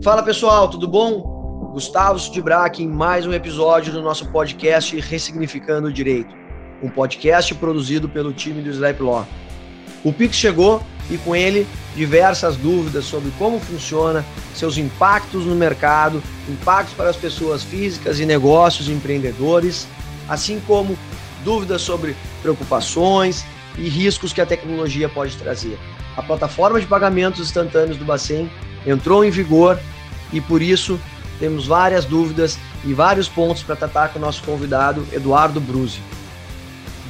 Fala pessoal, tudo bom? Gustavo Studibrack em mais um episódio do nosso podcast Ressignificando o Direito, um podcast produzido pelo time do Slap Law. O Pix chegou e com ele diversas dúvidas sobre como funciona, seus impactos no mercado, impactos para as pessoas físicas e negócios empreendedores, assim como dúvidas sobre preocupações e riscos que a tecnologia pode trazer. A plataforma de pagamentos instantâneos do Bacen entrou em vigor e por isso temos várias dúvidas e vários pontos para tratar com o nosso convidado Eduardo Bruzi.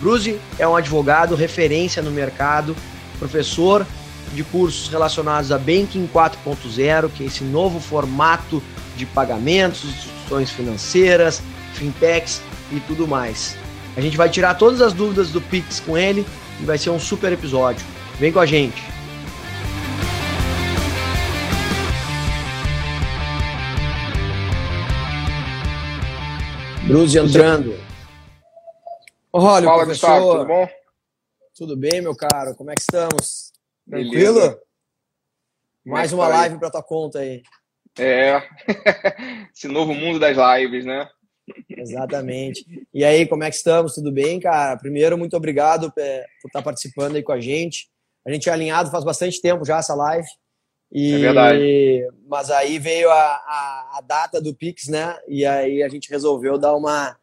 Bruzi é um advogado referência no mercado, professor de cursos relacionados a Banking 4.0, que é esse novo formato de pagamentos, instituições financeiras, fintechs e tudo mais. A gente vai tirar todas as dúvidas do Pix com ele e vai ser um super episódio. Vem com a gente. Bruce entrando. Olha, Fala, professor. Gustavo, tudo bom? Tudo bem, meu caro? Como é que estamos? Tranquilo? Beleza. Mais uma live para tua conta aí. É, esse novo mundo das lives, né? Exatamente. E aí, como é que estamos? Tudo bem, cara? Primeiro, muito obrigado é, por estar participando aí com a gente. A gente é alinhado faz bastante tempo já essa live. E, é verdade. Mas aí veio a, a, a, data do Pix, né? E aí a gente resolveu dar uma,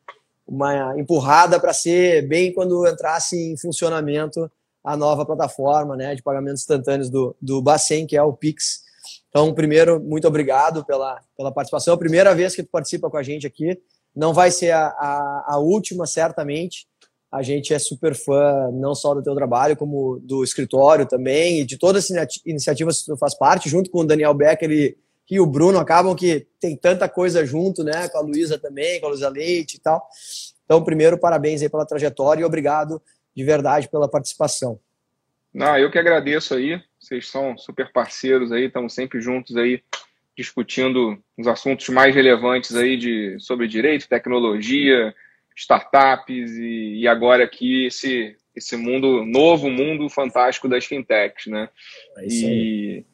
uma empurrada para ser bem quando entrasse em funcionamento a nova plataforma né, de pagamentos instantâneos do, do Bacen, que é o Pix. Então, primeiro, muito obrigado pela, pela participação. É a primeira vez que tu participa com a gente aqui. Não vai ser a, a, a última, certamente. A gente é super fã não só do teu trabalho, como do escritório também, e de todas as iniciativas que tu faz parte, junto com o Daniel Becker e, e o Bruno, acabam que tem tanta coisa junto, né? Com a Luísa também, com a Luísa Leite e tal. Então, primeiro, parabéns aí pela trajetória e obrigado de verdade pela participação. Não, eu que agradeço aí. Vocês são super parceiros aí, estamos sempre juntos aí discutindo os assuntos mais relevantes aí de, sobre direito, tecnologia, startups e, e agora aqui esse, esse mundo, novo mundo fantástico das fintechs, né? É e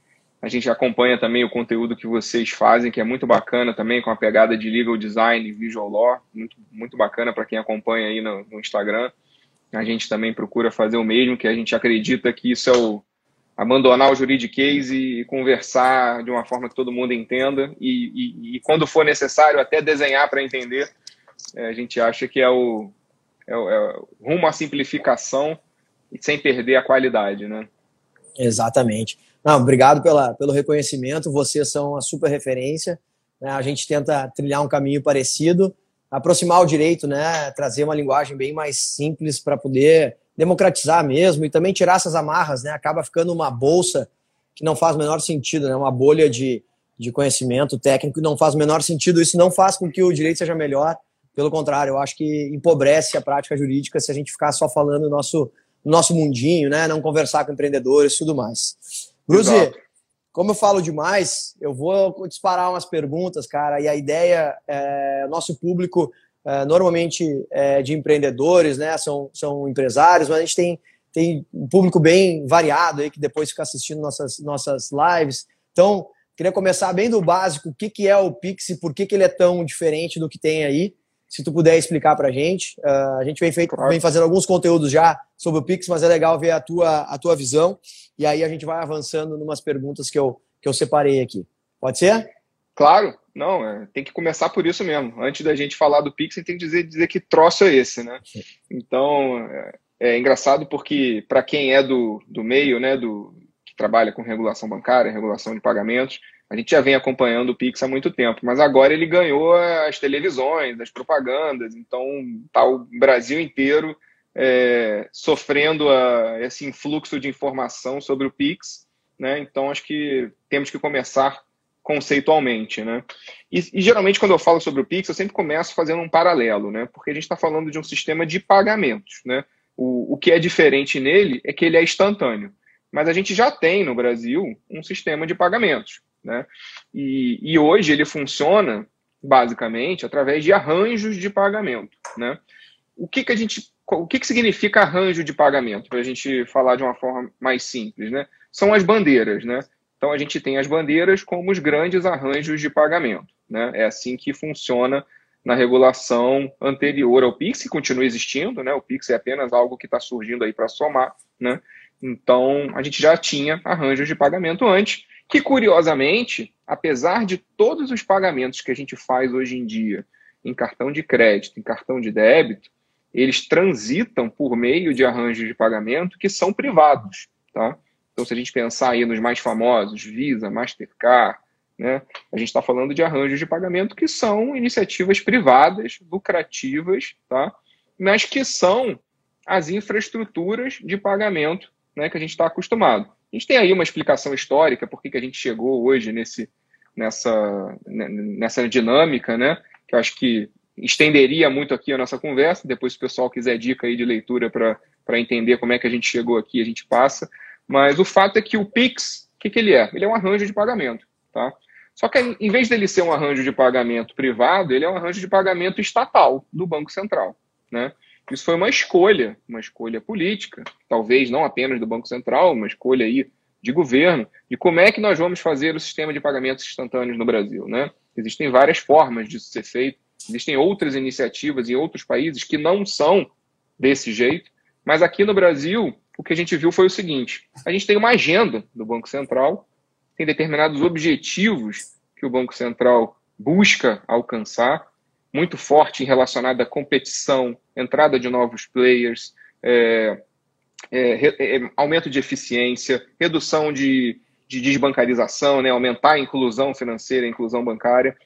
a gente acompanha também o conteúdo que vocês fazem, que é muito bacana também, com a pegada de legal design, visual law, muito, muito bacana para quem acompanha aí no, no Instagram. A gente também procura fazer o mesmo, que a gente acredita que isso é o, abandonar o juridiquês e conversar de uma forma que todo mundo entenda e, e, e quando for necessário até desenhar para entender a gente acha que é o, é o, é o rumo à simplificação e sem perder a qualidade, né? Exatamente. Não, obrigado pela, pelo reconhecimento. Vocês são uma super referência. Né? A gente tenta trilhar um caminho parecido, aproximar o direito, né? Trazer uma linguagem bem mais simples para poder democratizar mesmo e também tirar essas amarras, né? Acaba ficando uma bolsa que não faz o menor sentido, né? Uma bolha de, de conhecimento técnico que não faz o menor sentido. Isso não faz com que o direito seja melhor. Pelo contrário, eu acho que empobrece a prática jurídica se a gente ficar só falando no nosso, no nosso mundinho, né? Não conversar com empreendedores e tudo mais. Bruzi, como eu falo demais, eu vou disparar umas perguntas, cara, e a ideia é nosso público é, normalmente é de empreendedores, né? São, são empresários, mas a gente tem, tem um público bem variado aí que depois fica assistindo nossas, nossas lives. Então, queria começar bem do básico, o que, que é o Pix e por que, que ele é tão diferente do que tem aí se tu puder explicar para a gente. Uh, a gente vem, feito, claro. vem fazendo alguns conteúdos já sobre o Pix, mas é legal ver a tua, a tua visão. E aí a gente vai avançando em umas perguntas que eu, que eu separei aqui. Pode ser? Claro, não, é, tem que começar por isso mesmo. Antes da gente falar do Pix, tem que dizer, dizer que troço é esse, né? Então, é, é engraçado porque, para quem é do, do meio, né, do, que trabalha com regulação bancária, regulação de pagamentos, a gente já vem acompanhando o Pix há muito tempo, mas agora ele ganhou as televisões, as propagandas, então está o Brasil inteiro é, sofrendo a, esse influxo de informação sobre o Pix, né? Então acho que temos que começar conceitualmente, né? E, e, geralmente quando eu falo sobre o Pix, eu sempre começo fazendo um paralelo, né? Porque a gente está falando de um sistema de pagamentos, né? O, o que é diferente nele é que ele é instantâneo. Mas a gente já tem no Brasil um sistema de pagamentos. Né? E, e hoje ele funciona basicamente através de arranjos de pagamento. Né? O que, que a gente o que, que significa arranjo de pagamento, para a gente falar de uma forma mais simples, né? São as bandeiras, né? Então a gente tem as bandeiras como os grandes arranjos de pagamento. Né? É assim que funciona na regulação anterior ao Pix, que continua existindo, né? O Pix é apenas algo que está surgindo aí para somar, né? Então, a gente já tinha arranjos de pagamento antes, que curiosamente, apesar de todos os pagamentos que a gente faz hoje em dia em cartão de crédito, em cartão de débito, eles transitam por meio de arranjos de pagamento que são privados, tá? Então, se a gente pensar aí nos mais famosos, Visa, Mastercard, né, a gente está falando de arranjos de pagamento que são iniciativas privadas, lucrativas, tá? mas que são as infraestruturas de pagamento né, que a gente está acostumado. A gente tem aí uma explicação histórica por que a gente chegou hoje nesse, nessa, né, nessa dinâmica, né, que eu acho que estenderia muito aqui a nossa conversa. Depois, se o pessoal quiser dica aí de leitura para entender como é que a gente chegou aqui, a gente passa. Mas o fato é que o Pix, o que, que ele é? Ele é um arranjo de pagamento. Tá? Só que, em vez dele ser um arranjo de pagamento privado, ele é um arranjo de pagamento estatal do Banco Central. Né? Isso foi uma escolha, uma escolha política, talvez não apenas do Banco Central, uma escolha aí de governo, de como é que nós vamos fazer o sistema de pagamentos instantâneos no Brasil. Né? Existem várias formas disso ser feito, existem outras iniciativas em outros países que não são desse jeito, mas aqui no Brasil, o que a gente viu foi o seguinte: a gente tem uma agenda do Banco Central, tem determinados objetivos que o Banco Central busca alcançar, muito forte relacionada à competição, entrada de novos players, é, é, é, aumento de eficiência, redução de, de desbancarização, né, aumentar a inclusão financeira, a inclusão bancária.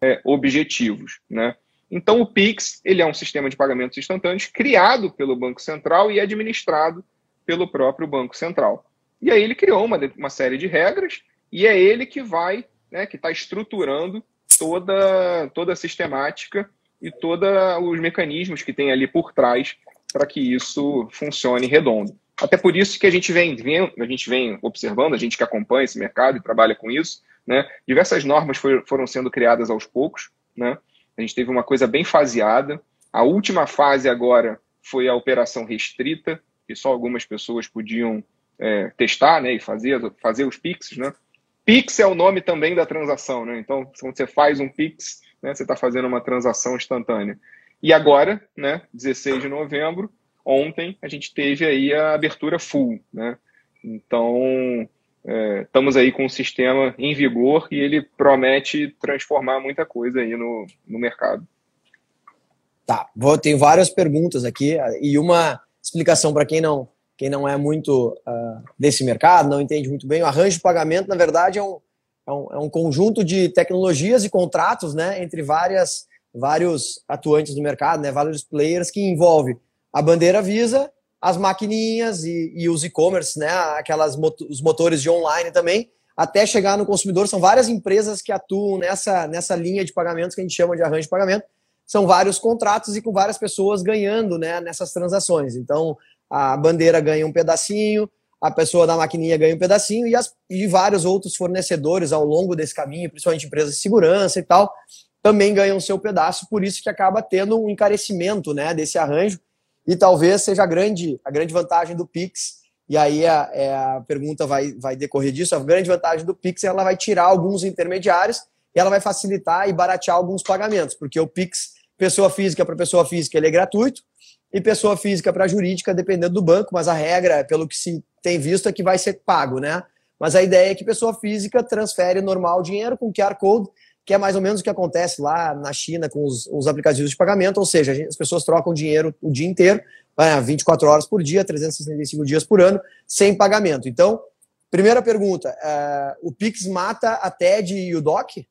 É, objetivos, né? Então o Pix ele é um sistema de pagamentos instantâneos criado pelo Banco Central e administrado pelo próprio Banco Central. E aí ele criou uma, uma série de regras e é ele que vai, né, que está estruturando toda, toda a sistemática e todos os mecanismos que tem ali por trás para que isso funcione redondo. Até por isso que a gente vem, vem, a gente vem observando, a gente que acompanha esse mercado e trabalha com isso, né, diversas normas foi, foram sendo criadas aos poucos, né, a gente teve uma coisa bem faseada. A última fase agora foi a operação restrita, que só algumas pessoas podiam é, testar né, e fazer, fazer os PIX. Né? PIX é o nome também da transação. Né? Então, quando você faz um PIX, né, você está fazendo uma transação instantânea. E agora, né, 16 de novembro, ontem, a gente teve aí a abertura full. Né? Então, é, estamos aí com um sistema em vigor e ele promete transformar muita coisa aí no, no mercado. Tá, vou, tem várias perguntas aqui e uma explicação para quem não quem não é muito uh, desse mercado, não entende muito bem, o arranjo de pagamento, na verdade, é um, é um, é um conjunto de tecnologias e contratos né, entre várias, vários atuantes do mercado, né, vários players, que envolve a bandeira Visa, as maquininhas e, e os e-commerce, né, aquelas os motores de online também, até chegar no consumidor. São várias empresas que atuam nessa, nessa linha de pagamentos que a gente chama de arranjo de pagamento. São vários contratos e com várias pessoas ganhando né, nessas transações. Então, a bandeira ganha um pedacinho, a pessoa da maquininha ganha um pedacinho e, as, e vários outros fornecedores ao longo desse caminho, principalmente empresas de segurança e tal, também ganham seu pedaço, por isso que acaba tendo um encarecimento né, desse arranjo. E talvez seja a grande, a grande vantagem do Pix, e aí a, é, a pergunta vai, vai decorrer disso, a grande vantagem do Pix é ela vai tirar alguns intermediários e ela vai facilitar e baratear alguns pagamentos, porque o Pix, pessoa física para pessoa física, ele é gratuito, e pessoa física para jurídica, dependendo do banco, mas a regra, pelo que se tem visto, é que vai ser pago, né? Mas a ideia é que pessoa física transfere normal dinheiro com QR Code, que é mais ou menos o que acontece lá na China com os, os aplicativos de pagamento, ou seja, as pessoas trocam dinheiro o dia inteiro, 24 horas por dia, 365 dias por ano, sem pagamento. Então, primeira pergunta, uh, o Pix mata a TED e o DOC?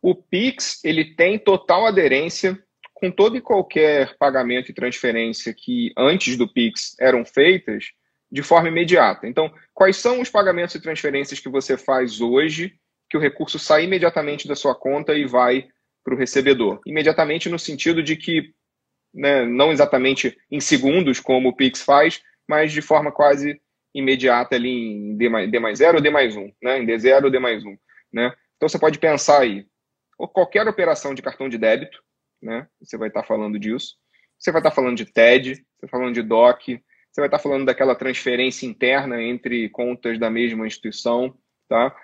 O Pix, ele tem total aderência com todo e qualquer pagamento e transferência que antes do Pix eram feitas de forma imediata. Então, quais são os pagamentos e transferências que você faz hoje que o recurso sai imediatamente da sua conta e vai para o recebedor? Imediatamente no sentido de que, né, não exatamente em segundos, como o Pix faz, mas de forma quase imediata ali em D mais, D mais 0 ou D mais 1, né? em D0 ou D mais 1. Né? Então você pode pensar aí, qualquer operação de cartão de débito, né? Você vai estar falando disso. você vai estar falando de TED, você vai falando de DOC, você vai estar falando daquela transferência interna entre contas da mesma instituição, tá?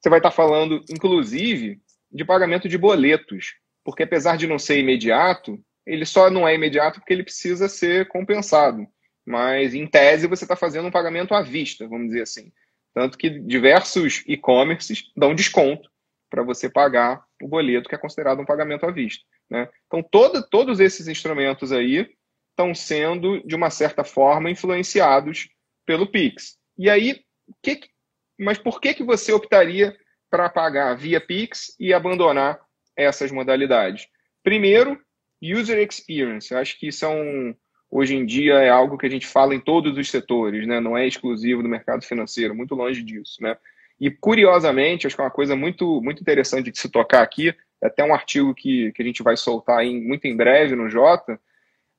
Você vai estar falando, inclusive, de pagamento de boletos, porque apesar de não ser imediato, ele só não é imediato porque ele precisa ser compensado. Mas, em tese, você está fazendo um pagamento à vista, vamos dizer assim. Tanto que diversos e-commerces dão desconto para você pagar o boleto, que é considerado um pagamento à vista. Né? Então, todo, todos esses instrumentos aí estão sendo, de uma certa forma, influenciados pelo Pix. E aí, que, mas por que, que você optaria para pagar via Pix e abandonar essas modalidades? Primeiro, user experience. Eu acho que isso é um, hoje em dia é algo que a gente fala em todos os setores, né? não é exclusivo do mercado financeiro, muito longe disso. Né? E, curiosamente, acho que é uma coisa muito, muito interessante de se tocar aqui, é até um artigo que, que a gente vai soltar em, muito em breve no Jota,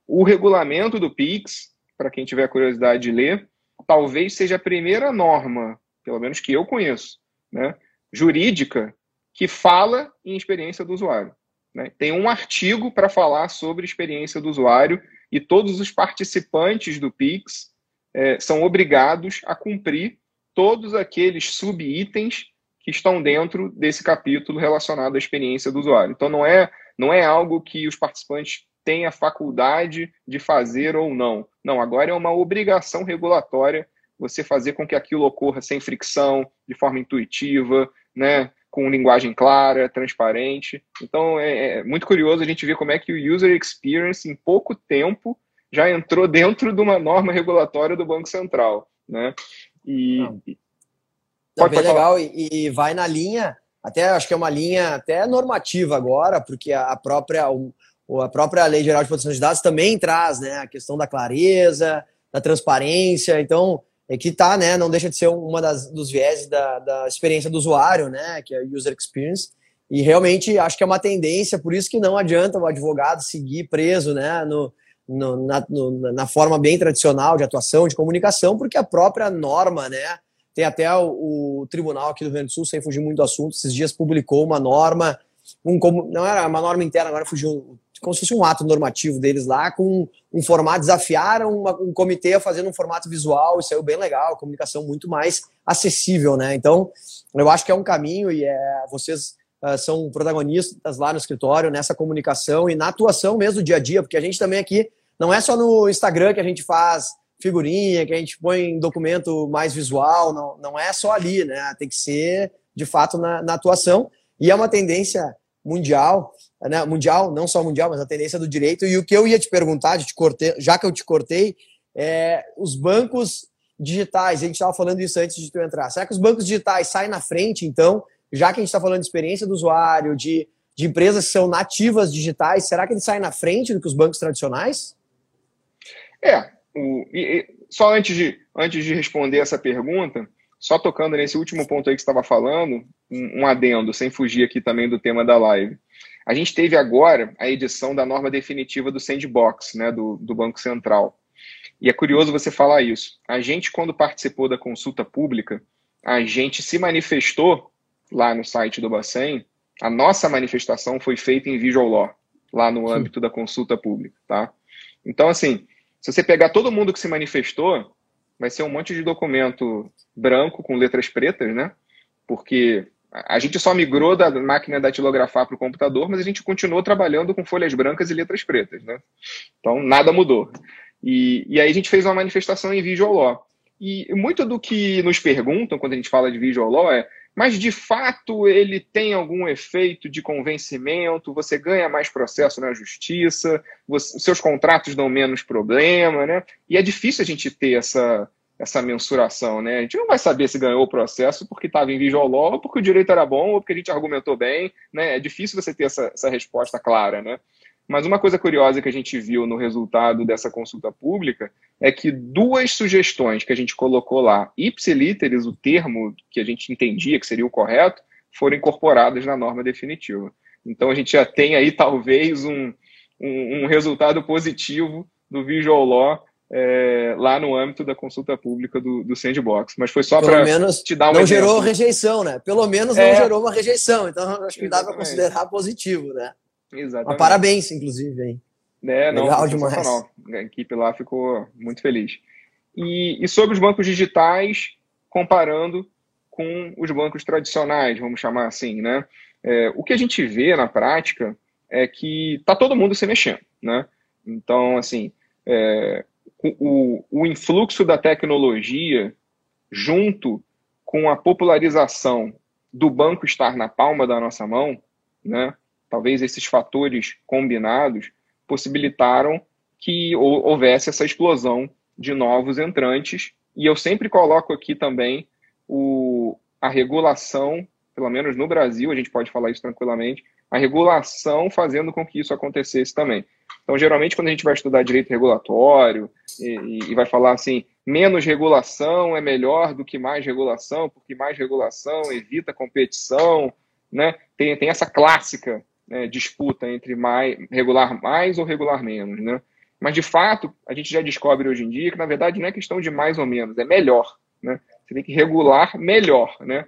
o regulamento do PIX, para quem tiver curiosidade de ler, talvez seja a primeira norma, pelo menos que eu conheço, né, jurídica, que fala em experiência do usuário. Né? Tem um artigo para falar sobre experiência do usuário e todos os participantes do PIX é, são obrigados a cumprir todos aqueles subitens que estão dentro desse capítulo relacionado à experiência do usuário. Então, não é, não é algo que os participantes têm a faculdade de fazer ou não. Não, agora é uma obrigação regulatória você fazer com que aquilo ocorra sem fricção, de forma intuitiva, né? com linguagem clara, transparente. Então é, é, muito curioso a gente ver como é que o user experience, em pouco tempo, já entrou dentro de uma norma regulatória do Banco Central. Né? E. Não. Não, bem legal, e, e, vai na linha, até acho que é uma linha até normativa agora, porque a própria, a própria Lei Geral de Proteção de Dados também traz né, a questão da clareza, da transparência. Então, é que tá, né? Não deixa de ser uma das, dos viés da, da experiência do usuário, né? Que é a user experience. E realmente acho que é uma tendência, por isso que não adianta o advogado seguir preso, né? No, no, na, no, na forma bem tradicional de atuação, de comunicação, porque a própria norma, né? Tem até o, o tribunal aqui do Rio Grande do Sul, sem fugir muito do assunto, esses dias publicou uma norma, um, não era uma norma interna, agora fugiu como se fosse um ato normativo deles lá, com um formato, desafiaram uma, um comitê a fazer um formato visual, e saiu bem legal, comunicação muito mais acessível, né? Então, eu acho que é um caminho e é, vocês uh, são protagonistas lá no escritório, nessa comunicação e na atuação mesmo do dia a dia, porque a gente também aqui, não é só no Instagram que a gente faz figurinha, que a gente põe documento mais visual, não, não é só ali, né? Tem que ser, de fato, na, na atuação. E é uma tendência mundial, né, mundial, não só mundial, mas a tendência do direito. E o que eu ia te perguntar, te cortei, já que eu te cortei, é os bancos digitais. A gente estava falando isso antes de tu entrar. Será que os bancos digitais saem na frente, então, já que a gente está falando de experiência do usuário, de, de empresas que são nativas digitais, será que eles saem na frente do que os bancos tradicionais? É. O, e, só antes de, antes de responder essa pergunta, só tocando nesse último ponto aí que estava falando, um, um adendo, sem fugir aqui também do tema da live. A gente teve agora a edição da norma definitiva do Sandbox, né, do, do Banco Central. E é curioso você falar isso. A gente, quando participou da consulta pública, a gente se manifestou lá no site do Bacen. A nossa manifestação foi feita em Visual Law, lá no âmbito da consulta pública, tá? Então, assim, se você pegar todo mundo que se manifestou, vai ser um monte de documento branco com letras pretas, né? Porque a gente só migrou da máquina datilografar para o computador, mas a gente continuou trabalhando com folhas brancas e letras pretas, né? Então nada mudou. E, e aí a gente fez uma manifestação em Visual Law. E muito do que nos perguntam quando a gente fala de Visual Law é mas de fato ele tem algum efeito de convencimento, você ganha mais processo na justiça, você, seus contratos dão menos problema, né? E é difícil a gente ter essa, essa mensuração, né? A gente não vai saber se ganhou o processo porque estava em visual ou porque o direito era bom, ou porque a gente argumentou bem, né? É difícil você ter essa, essa resposta clara, né? Mas uma coisa curiosa que a gente viu no resultado dessa consulta pública é que duas sugestões que a gente colocou lá, ipsiliteris, o termo que a gente entendia que seria o correto, foram incorporadas na norma definitiva. Então a gente já tem aí talvez um, um, um resultado positivo do Visual Law é, lá no âmbito da consulta pública do, do Sandbox. Mas foi só para te dar uma Não gerou rejeição, né? Pelo menos não é, gerou uma rejeição. Então acho que dá para considerar positivo, né? Exatamente. Mas parabéns, inclusive, hein? Né? Não, Legal demais. A equipe lá ficou muito feliz. E, e sobre os bancos digitais, comparando com os bancos tradicionais, vamos chamar assim, né? É, o que a gente vê na prática é que está todo mundo se mexendo, né? Então, assim, é, o, o influxo da tecnologia junto com a popularização do banco estar na palma da nossa mão, né? Talvez esses fatores combinados possibilitaram que houvesse essa explosão de novos entrantes. E eu sempre coloco aqui também o, a regulação, pelo menos no Brasil, a gente pode falar isso tranquilamente, a regulação fazendo com que isso acontecesse também. Então, geralmente, quando a gente vai estudar direito regulatório e, e, vai falar assim, menos regulação é melhor do que mais regulação, porque mais regulação evita competição, né? Tem, tem essa clássica né, disputa entre mais, regular mais ou regular menos, né? Mas, de fato, a gente já descobre hoje em dia que, na verdade, não é questão de mais ou menos, é melhor, né? Você tem que regular melhor, né?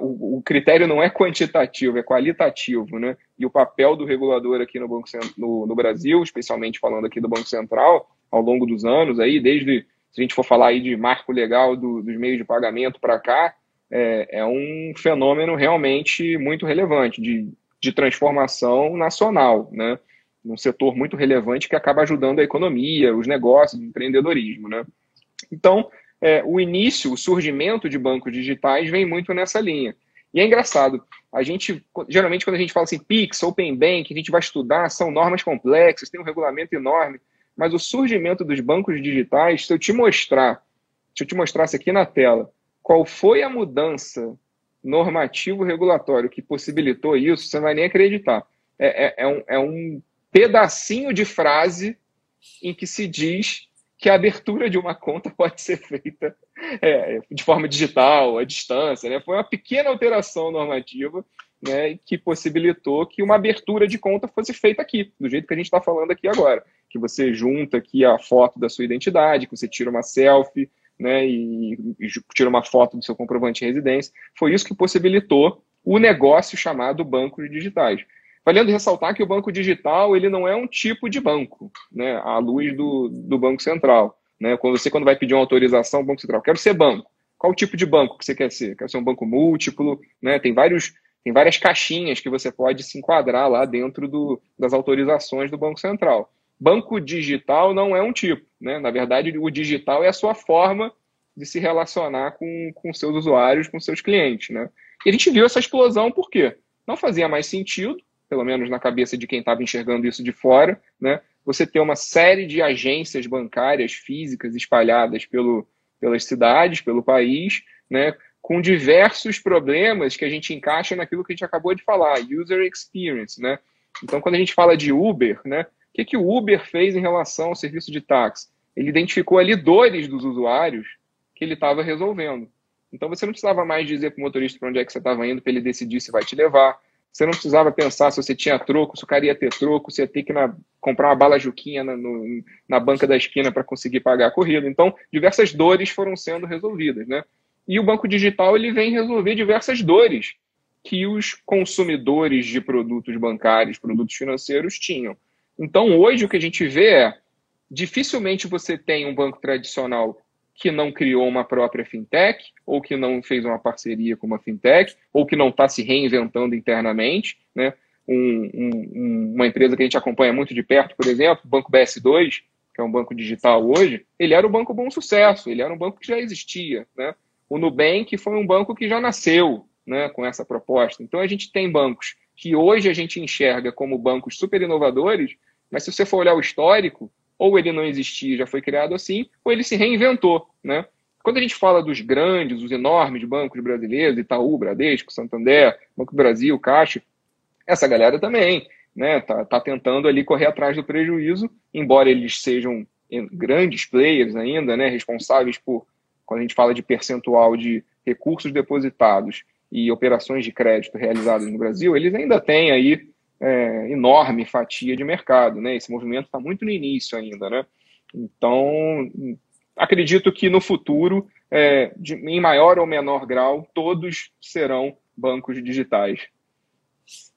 O, critério não é quantitativo, é qualitativo, né? E o papel do regulador aqui no, Banco, no, no Brasil, especialmente falando aqui do Banco Central, ao longo dos anos, aí, desde, se a gente for falar aí de marco legal do, dos meios de pagamento para cá, é, é, um fenômeno realmente muito relevante de, de transformação nacional, né? Um setor muito relevante que acaba ajudando a economia, os negócios, o empreendedorismo, né? Então, é, o início, o surgimento de bancos digitais vem muito nessa linha. E é engraçado, a gente, geralmente, quando a gente fala assim, Pix, Open Bank, a gente vai estudar, são normas complexas, tem um regulamento enorme, mas o surgimento dos bancos digitais, se eu te mostrar, se eu te mostrasse aqui na tela, qual foi a mudança normativo-regulatório que possibilitou isso, você não vai nem acreditar. É, é, é, um, é um pedacinho de frase em que se diz que a abertura de uma conta pode ser feita é, de forma digital, à distância. Né? Foi uma pequena alteração normativa né, que possibilitou que uma abertura de conta fosse feita aqui, do jeito que a gente está falando aqui agora. Que você junta aqui a foto da sua identidade, que você tira uma selfie né, e, e tira uma foto do seu comprovante de residência. Foi isso que possibilitou o negócio chamado bancos digitais. Valendo ressaltar que o banco digital ele não é um tipo de banco, né, à luz do, do Banco Central. Né? Quando você quando vai pedir uma autorização, Banco Central, quero ser banco. Qual tipo de banco que você quer ser? Quer ser um banco múltiplo? Né? Tem, vários, tem várias caixinhas que você pode se enquadrar lá dentro do, das autorizações do Banco Central. Banco digital não é um tipo. Né? Na verdade, o digital é a sua forma de se relacionar com, com seus usuários, com seus clientes. Né? E a gente viu essa explosão por quê? Não fazia mais sentido pelo menos na cabeça de quem estava enxergando isso de fora, né? Você ter uma série de agências bancárias físicas espalhadas pelo, pelas cidades, pelo país, né? Com diversos problemas que a gente encaixa naquilo que a gente acabou de falar, user experience, né? Então, quando a gente fala de Uber, né? Que, que o Uber fez em relação ao serviço de táxi? Ele identificou ali dores dos usuários que ele estava resolvendo. Então, você não precisava mais dizer para o motorista para onde é que você estava indo para ele decidir se vai te levar você não precisava pensar se você tinha troco, se o cara ia ter troco, se ia ter que na, comprar uma bala juquinha na, no, na banca da esquina para conseguir pagar a corrida. Então, diversas dores foram sendo resolvidas, né? E o banco digital ele vem resolver diversas dores que os consumidores de produtos bancários, produtos financeiros tinham. Então, hoje o que a gente vê é dificilmente você tem um banco tradicional que não criou uma própria fintech, ou que não fez uma parceria com uma fintech, ou que não está se reinventando internamente. Né? Um, um, uma empresa que a gente acompanha muito de perto, por exemplo, o Banco BS2, que é um banco digital hoje, ele era um banco bom sucesso, ele era um banco que já existia. Né? O Nubank foi um banco que já nasceu né, com essa proposta. Então a gente tem bancos que hoje a gente enxerga como bancos super inovadores, mas se você for olhar o histórico, ou ele não existia, já foi criado assim, ou ele se reinventou, né? Quando a gente fala dos grandes, os enormes bancos brasileiros, Itaú, Bradesco, Santander, Banco do Brasil, Caixa, essa galera também, né, tá, tá tentando ali correr atrás do prejuízo, embora eles sejam grandes players ainda, né, responsáveis por, quando a gente fala de percentual de recursos depositados e operações de crédito realizadas no Brasil, eles ainda têm aí é, enorme fatia de mercado, né? Esse movimento está muito no início ainda, né? Então, acredito que no futuro, é, de, em maior ou menor grau, todos serão bancos digitais.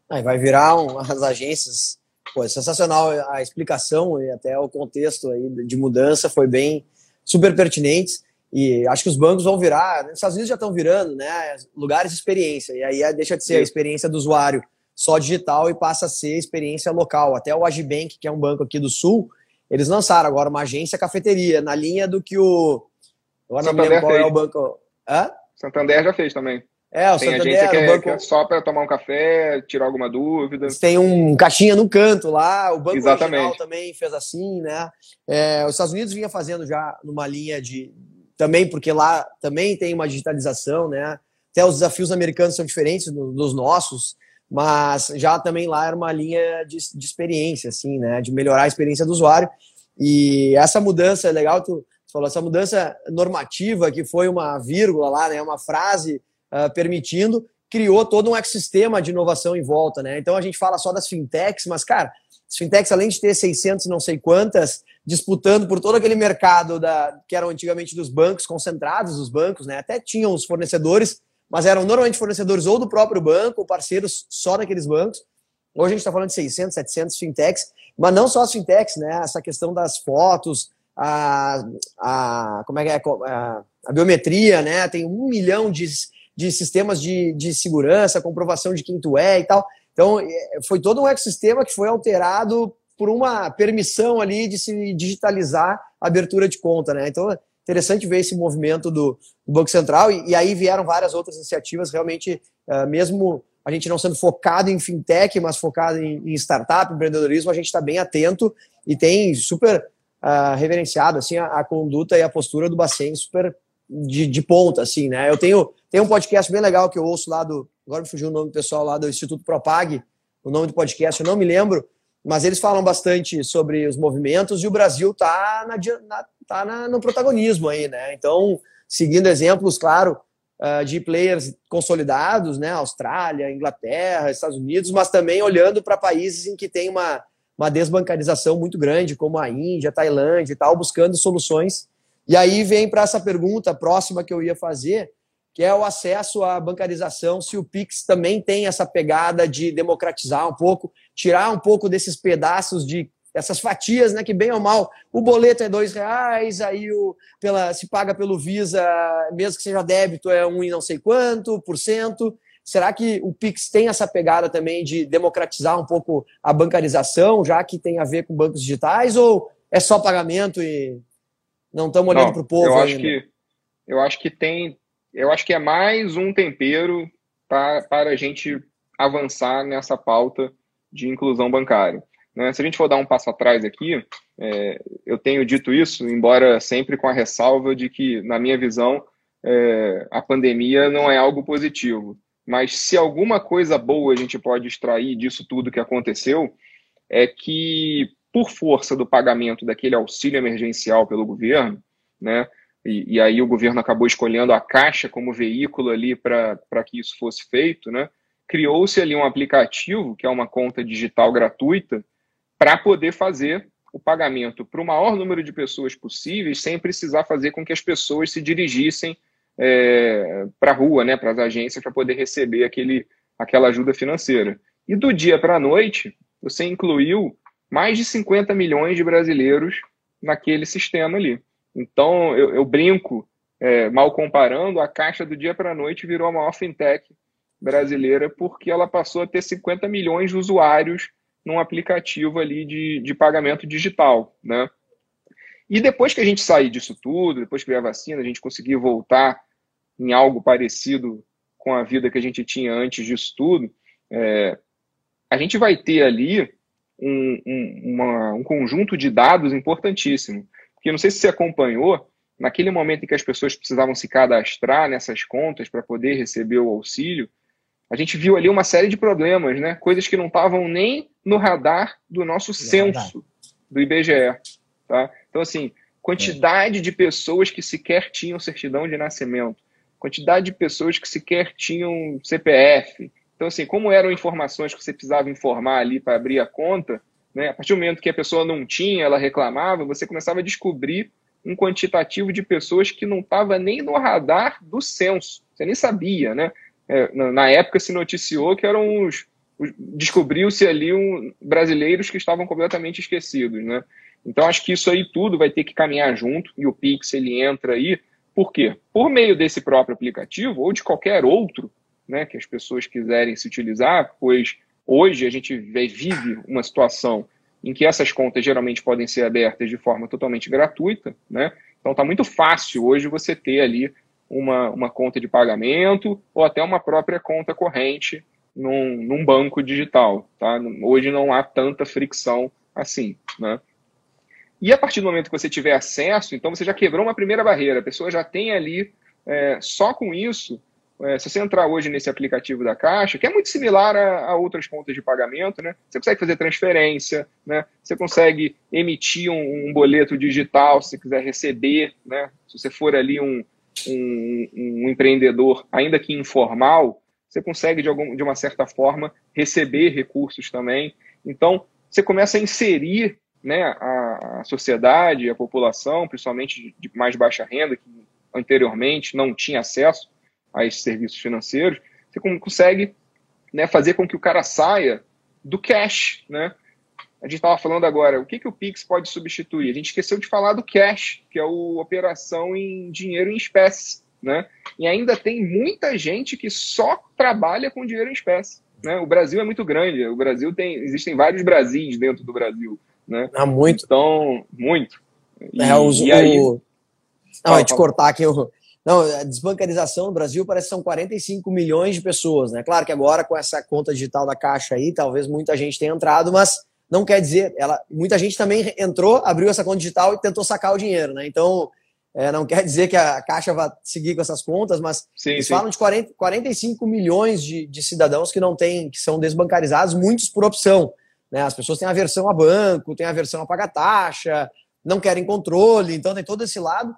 Aí vai virar um, as agências Pô, é sensacional a explicação e até o contexto aí de mudança foi bem super pertinentes. E acho que os bancos vão virar, nos Estados Unidos já estão virando, né? Lugares de experiência. E aí deixa de ser a experiência do usuário só digital e passa a ser experiência local. Até o Agibank, que é um banco aqui do Sul, eles lançaram agora uma agência cafeteria, na linha do que o. Agora Santander não lembro qual fez. é o banco. Hã? Santander já fez também. É, o tem Santander, agência que é, banco... que é só para tomar um café, tirar alguma dúvida. Tem um caixinha no canto lá, o Banco Exatamente. Também fez assim, né? É, os Estados Unidos vinha fazendo já numa linha de. Também, porque lá também tem uma digitalização, né? Até os desafios americanos são diferentes dos nossos mas já também lá era uma linha de, de experiência, assim, né, de melhorar a experiência do usuário. E essa mudança é legal, tu, falou, essa mudança normativa, que foi uma vírgula lá, né, uma frase uh, permitindo, criou todo um ecossistema de inovação em volta, né? Então a gente fala só das fintechs, mas, cara, as fintechs, além de ter 600 não sei quantas, disputando por todo aquele mercado da, que eram antigamente dos bancos, concentrados os bancos, né? Até tinham os fornecedores, mas eram normalmente fornecedores ou do próprio banco, ou parceiros só daqueles bancos. Hoje a gente está falando de 600, 700 fintechs, mas não só as fintechs, né? Essa questão das fotos, a, a como é que é a, a biometria, né? Tem um milhão de, de sistemas de, de segurança, comprovação de quem tu é e tal. Então, é, foi todo um ecossistema que foi alterado por uma permissão ali de se digitalizar a abertura de conta, né? Então, interessante ver esse movimento do, do Banco Central, e, e, aí vieram várias outras iniciativas, realmente, uh, mesmo a gente não sendo focado em fintech, mas focado em, em startup, empreendedorismo, a gente está bem atento e tem super uh, reverenciado assim, a, a, conduta e a postura do Bacen super de, de, ponta, assim, né? Eu tenho, tenho um podcast bem legal que eu ouço lá do, agora me fugiu o nome do pessoal lá do Instituto Propag, o nome do podcast, eu não me lembro, mas eles falam bastante sobre os movimentos e o Brasil está na, na, tá na, no protagonismo aí, né? Então, seguindo exemplos, claro, uh, de players consolidados, né? Austrália, Inglaterra, Estados Unidos, mas também olhando para países em que tem uma, uma desbancarização muito grande, como a Índia, Tailândia e tal, buscando soluções. E aí vem para essa pergunta próxima que eu ia fazer, que é o acesso à bancarização, se o Pix também tem essa pegada de democratizar um pouco, tirar um pouco desses pedaços de essas fatias, né, que bem ou mal, o boleto é dois reais, aí o, pela, se paga pelo Visa, mesmo que seja débito, é um e não sei quanto por cento. Será que o Pix tem essa pegada também de democratizar um pouco a bancarização, já que tem a ver com bancos digitais, ou é só pagamento e não estamos olhando para o povo eu acho ainda? Que, eu acho que tem, eu acho que é mais um tempero para, para a gente avançar nessa pauta de inclusão bancária. Né? Se a gente for dar um passo atrás aqui, é, eu tenho dito isso, embora sempre com a ressalva de que, na minha visão, é, a pandemia não é algo positivo. Mas se alguma coisa boa a gente pode extrair disso tudo que aconteceu, é que, por força do pagamento daquele auxílio emergencial pelo governo, né, e, e aí o governo acabou escolhendo a Caixa como veículo ali para que isso fosse feito, né, criou-se ali um aplicativo, que é uma conta digital gratuita, para poder fazer o pagamento para o maior número de pessoas possíveis, sem precisar fazer com que as pessoas se dirigissem é, para a rua, né, para as agências, para poder receber aquele, aquela ajuda financeira. E do dia para a noite, você incluiu mais de 50 milhões de brasileiros naquele sistema ali. Então, eu, eu brinco, é, mal comparando, a Caixa do dia para a noite virou a maior fintech brasileira porque ela passou a ter 50 milhões de usuários num aplicativo ali de, de pagamento digital, né? E depois que a gente sair disso tudo, depois que vier a vacina, a gente conseguir voltar em algo parecido com a vida que a gente tinha antes disso tudo, é, a gente vai ter ali um, um, uma, um conjunto de dados importantíssimo. Porque não sei se você acompanhou, naquele momento em que as pessoas precisavam se cadastrar nessas contas para poder receber o auxílio, a gente viu ali uma série de problemas, né? Coisas que não estavam nem no radar do nosso censo do IBGE, tá? Então assim, quantidade é. de pessoas que sequer tinham certidão de nascimento, quantidade de pessoas que sequer tinham CPF. Então assim, como eram informações que você precisava informar ali para abrir a conta, né? A partir do momento que a pessoa não tinha, ela reclamava, você começava a descobrir um quantitativo de pessoas que não estava nem no radar do censo. Você nem sabia, né? é, na época se noticiou que eram os, descobriu-se ali um, brasileiros que estavam completamente esquecidos, né? Então acho que isso aí tudo vai ter que caminhar junto e o Pix ele entra aí, por quê? Por meio desse próprio aplicativo ou de qualquer outro, né, que as pessoas quiserem se utilizar, pois hoje a gente vive uma situação em que essas contas geralmente podem ser abertas de forma totalmente gratuita, né? Então está muito fácil hoje você ter ali uma, uma conta de pagamento ou até uma própria conta corrente num, num banco digital. Tá? Hoje não há tanta fricção assim. Né? E a partir do momento que você tiver acesso, então você já quebrou uma primeira barreira, a pessoa já tem ali, é, só com isso, é, se você entrar hoje nesse aplicativo da Caixa, que é muito similar a, a, outras contas de pagamento, né? Você consegue fazer transferência, né? Você consegue emitir um, um boleto digital se quiser receber, né? Se você for ali um, um, um empreendedor, ainda que informal, você consegue, de, algum, de uma certa forma, receber recursos também. Então, você começa a inserir né, a, a sociedade, a população, principalmente de mais baixa renda, que anteriormente não tinha acesso a esses serviços financeiros, você consegue né, fazer com que o cara saia do cash, né? A gente estava falando agora, o que, que o Pix pode substituir? A gente esqueceu de falar do cash, que é a operação em dinheiro em espécie, né? E ainda tem muita gente que só trabalha com dinheiro em espécie. Né? O Brasil é muito grande, o Brasil tem, existem vários Brasis dentro do Brasil, né? Há muito. Então, muito. E, é, os, e aí... O... Não, é te cortar aqui, eu... Não, a desbancarização no Brasil parece que são 45 milhões de pessoas, né? Claro que agora com essa conta digital da Caixa aí, talvez muita gente tenha entrado, mas não quer dizer, ela, muita gente também entrou, abriu essa conta digital e tentou sacar o dinheiro, né? Então, é, não quer dizer que a Caixa vai seguir com essas contas, mas sim, eles sim. falam de 40, 45 milhões de, de cidadãos que não têm, que são desbancarizados, muitos por opção. Né? As pessoas têm aversão a banco, têm aversão a pagar taxa, não querem controle, então tem todo esse lado.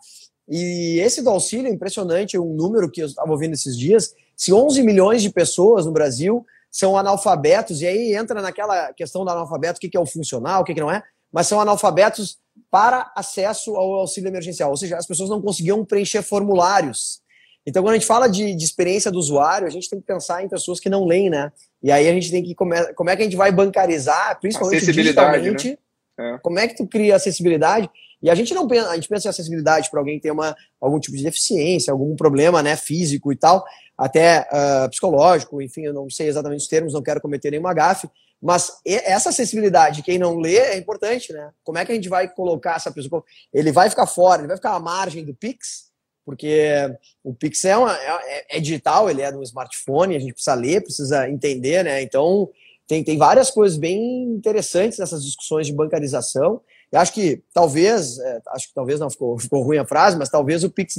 E esse do auxílio é impressionante, um número que eu estava ouvindo esses dias, se 11 milhões de pessoas no Brasil são analfabetos, e aí entra naquela questão do analfabeto, o que é o funcional, o que não é, mas são analfabetos para acesso ao auxílio emergencial, ou seja, as pessoas não conseguiam preencher formulários. Então, quando a gente fala de, de experiência do usuário, a gente tem que pensar em pessoas que não leem, né? E aí a gente tem que como é, como é que a gente vai bancarizar, principalmente digitalmente, né? é. como é que tu cria acessibilidade? E a gente não pensa, a gente pensa em acessibilidade para alguém ter uma, algum tipo de deficiência, algum problema né, físico e tal, até uh, psicológico, enfim, eu não sei exatamente os termos, não quero cometer nenhuma gafe, mas essa acessibilidade, quem não lê, é importante, né? Como é que a gente vai colocar essa pessoa? Ele vai ficar fora, ele vai ficar à margem do Pix, porque o Pix é, uma, é, é digital, ele é no smartphone, a gente precisa ler, precisa entender, né? Então, tem, tem várias coisas bem interessantes nessas discussões de bancarização. Eu acho que talvez, é, acho que talvez não ficou, ficou ruim a frase, mas talvez o Pix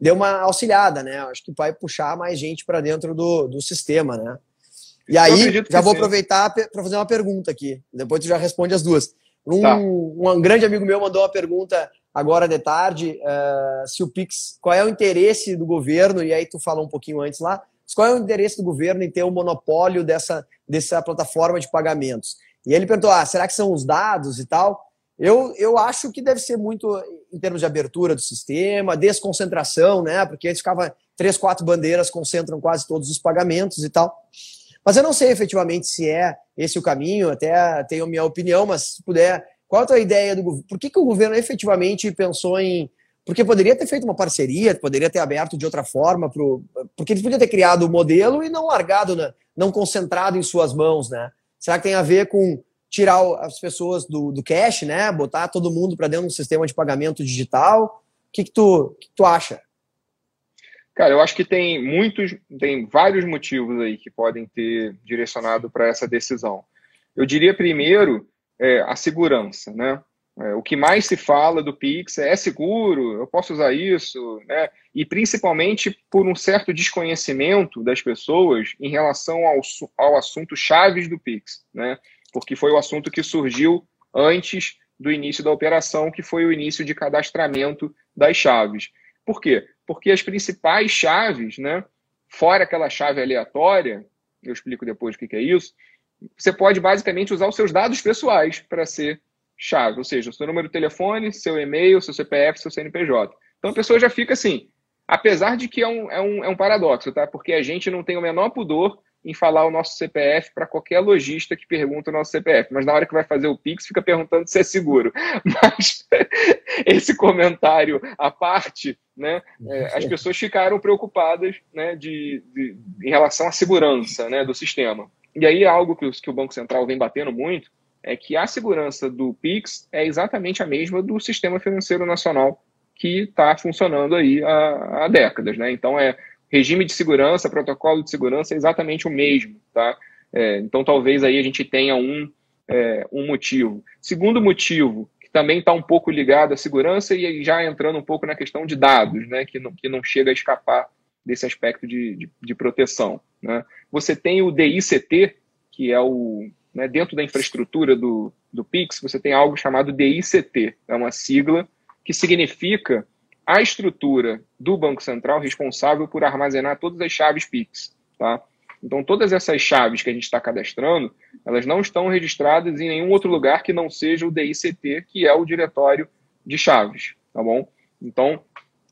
deu uma auxiliada, né? Acho que vai puxar mais gente para dentro do, do sistema, né? E aí, já vou sim. aproveitar para fazer uma pergunta aqui. Depois tu já responde as duas. Um, tá. um grande amigo meu mandou uma pergunta agora de tarde, uh, se o Pix, qual é o interesse do governo, e aí tu falou um pouquinho antes lá, qual é o interesse do governo em ter o um monopólio dessa, dessa plataforma de pagamentos? E ele perguntou, ah, será que são os dados e tal? Eu, eu acho que deve ser muito em termos de abertura do sistema, desconcentração, né? Porque eles ficava três, quatro bandeiras concentram quase todos os pagamentos e tal. Mas eu não sei efetivamente se é esse o caminho, até tenho minha opinião, mas se puder, qual a tua ideia do governo? Por que, que o governo efetivamente pensou em. Porque poderia ter feito uma parceria, poderia ter aberto de outra forma, pro... porque ele podia ter criado o modelo e não largado, né? não concentrado em suas mãos, né? Será que tem a ver com tirar as pessoas do, do cash, né? Botar todo mundo para dentro de um sistema de pagamento digital? O que, que, tu, que, tu acha? Cara, eu acho que tem muitos, tem vários motivos aí que podem ter direcionado para essa decisão. Eu diria primeiro é, a segurança, né? É, o que mais se fala do Pix é, é seguro, eu posso usar isso, né? E principalmente por um certo desconhecimento das pessoas em relação ao, ao assunto chaves do Pix, né? Porque foi o assunto que surgiu antes do início da operação, que foi o início de cadastramento das chaves. Por quê? porque as principais chaves, né, fora aquela chave aleatória, eu explico depois o que é isso, você pode basicamente usar os seus dados pessoais para ser chave, ou seja, o seu número de telefone, seu e-mail, seu CPF, seu CNPJ. Então a pessoa já fica assim, apesar de que é um, é um, é um paradoxo, tá? Porque a gente não tem o menor pudor em falar o nosso CPF para qualquer lojista que pergunta o nosso CPF, mas na hora que vai fazer o Pix fica perguntando se é seguro. Mas esse comentário à parte, né, é, as pessoas ficaram preocupadas né, de, de, em relação à segurança né, do sistema. E aí algo que, que o Banco Central vem batendo muito é que a segurança do Pix é exatamente a mesma do sistema financeiro nacional que está funcionando aí há, há décadas. Né? Então é regime de segurança, protocolo de segurança é exatamente o mesmo, tá? É, então talvez aí a gente tenha um, é, um motivo. Segundo motivo, que também está um pouco ligado à segurança e já entrando um pouco na questão de dados, né? Que não, que não chega a escapar desse aspecto de, de, de proteção. Né? Você tem o DICT, que é o. Né, dentro da infraestrutura do, do Pix, você tem algo chamado DICT, é uma sigla que significa a estrutura do Banco Central responsável por armazenar todas as chaves PIX. Tá? Então, todas essas chaves que a gente está cadastrando, elas não estão registradas em nenhum outro lugar que não seja o DICT, que é o diretório de chaves. Tá bom? Então,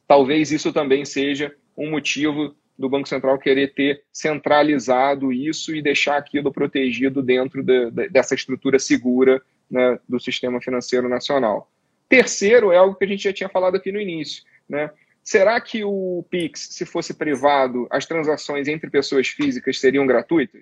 talvez isso também seja um motivo do Banco Central querer ter centralizado isso e deixar aquilo protegido dentro de, de, dessa estrutura segura né, do sistema financeiro nacional. Terceiro é algo que a gente já tinha falado aqui no início. Né? Será que o Pix, se fosse privado, as transações entre pessoas físicas seriam gratuitas?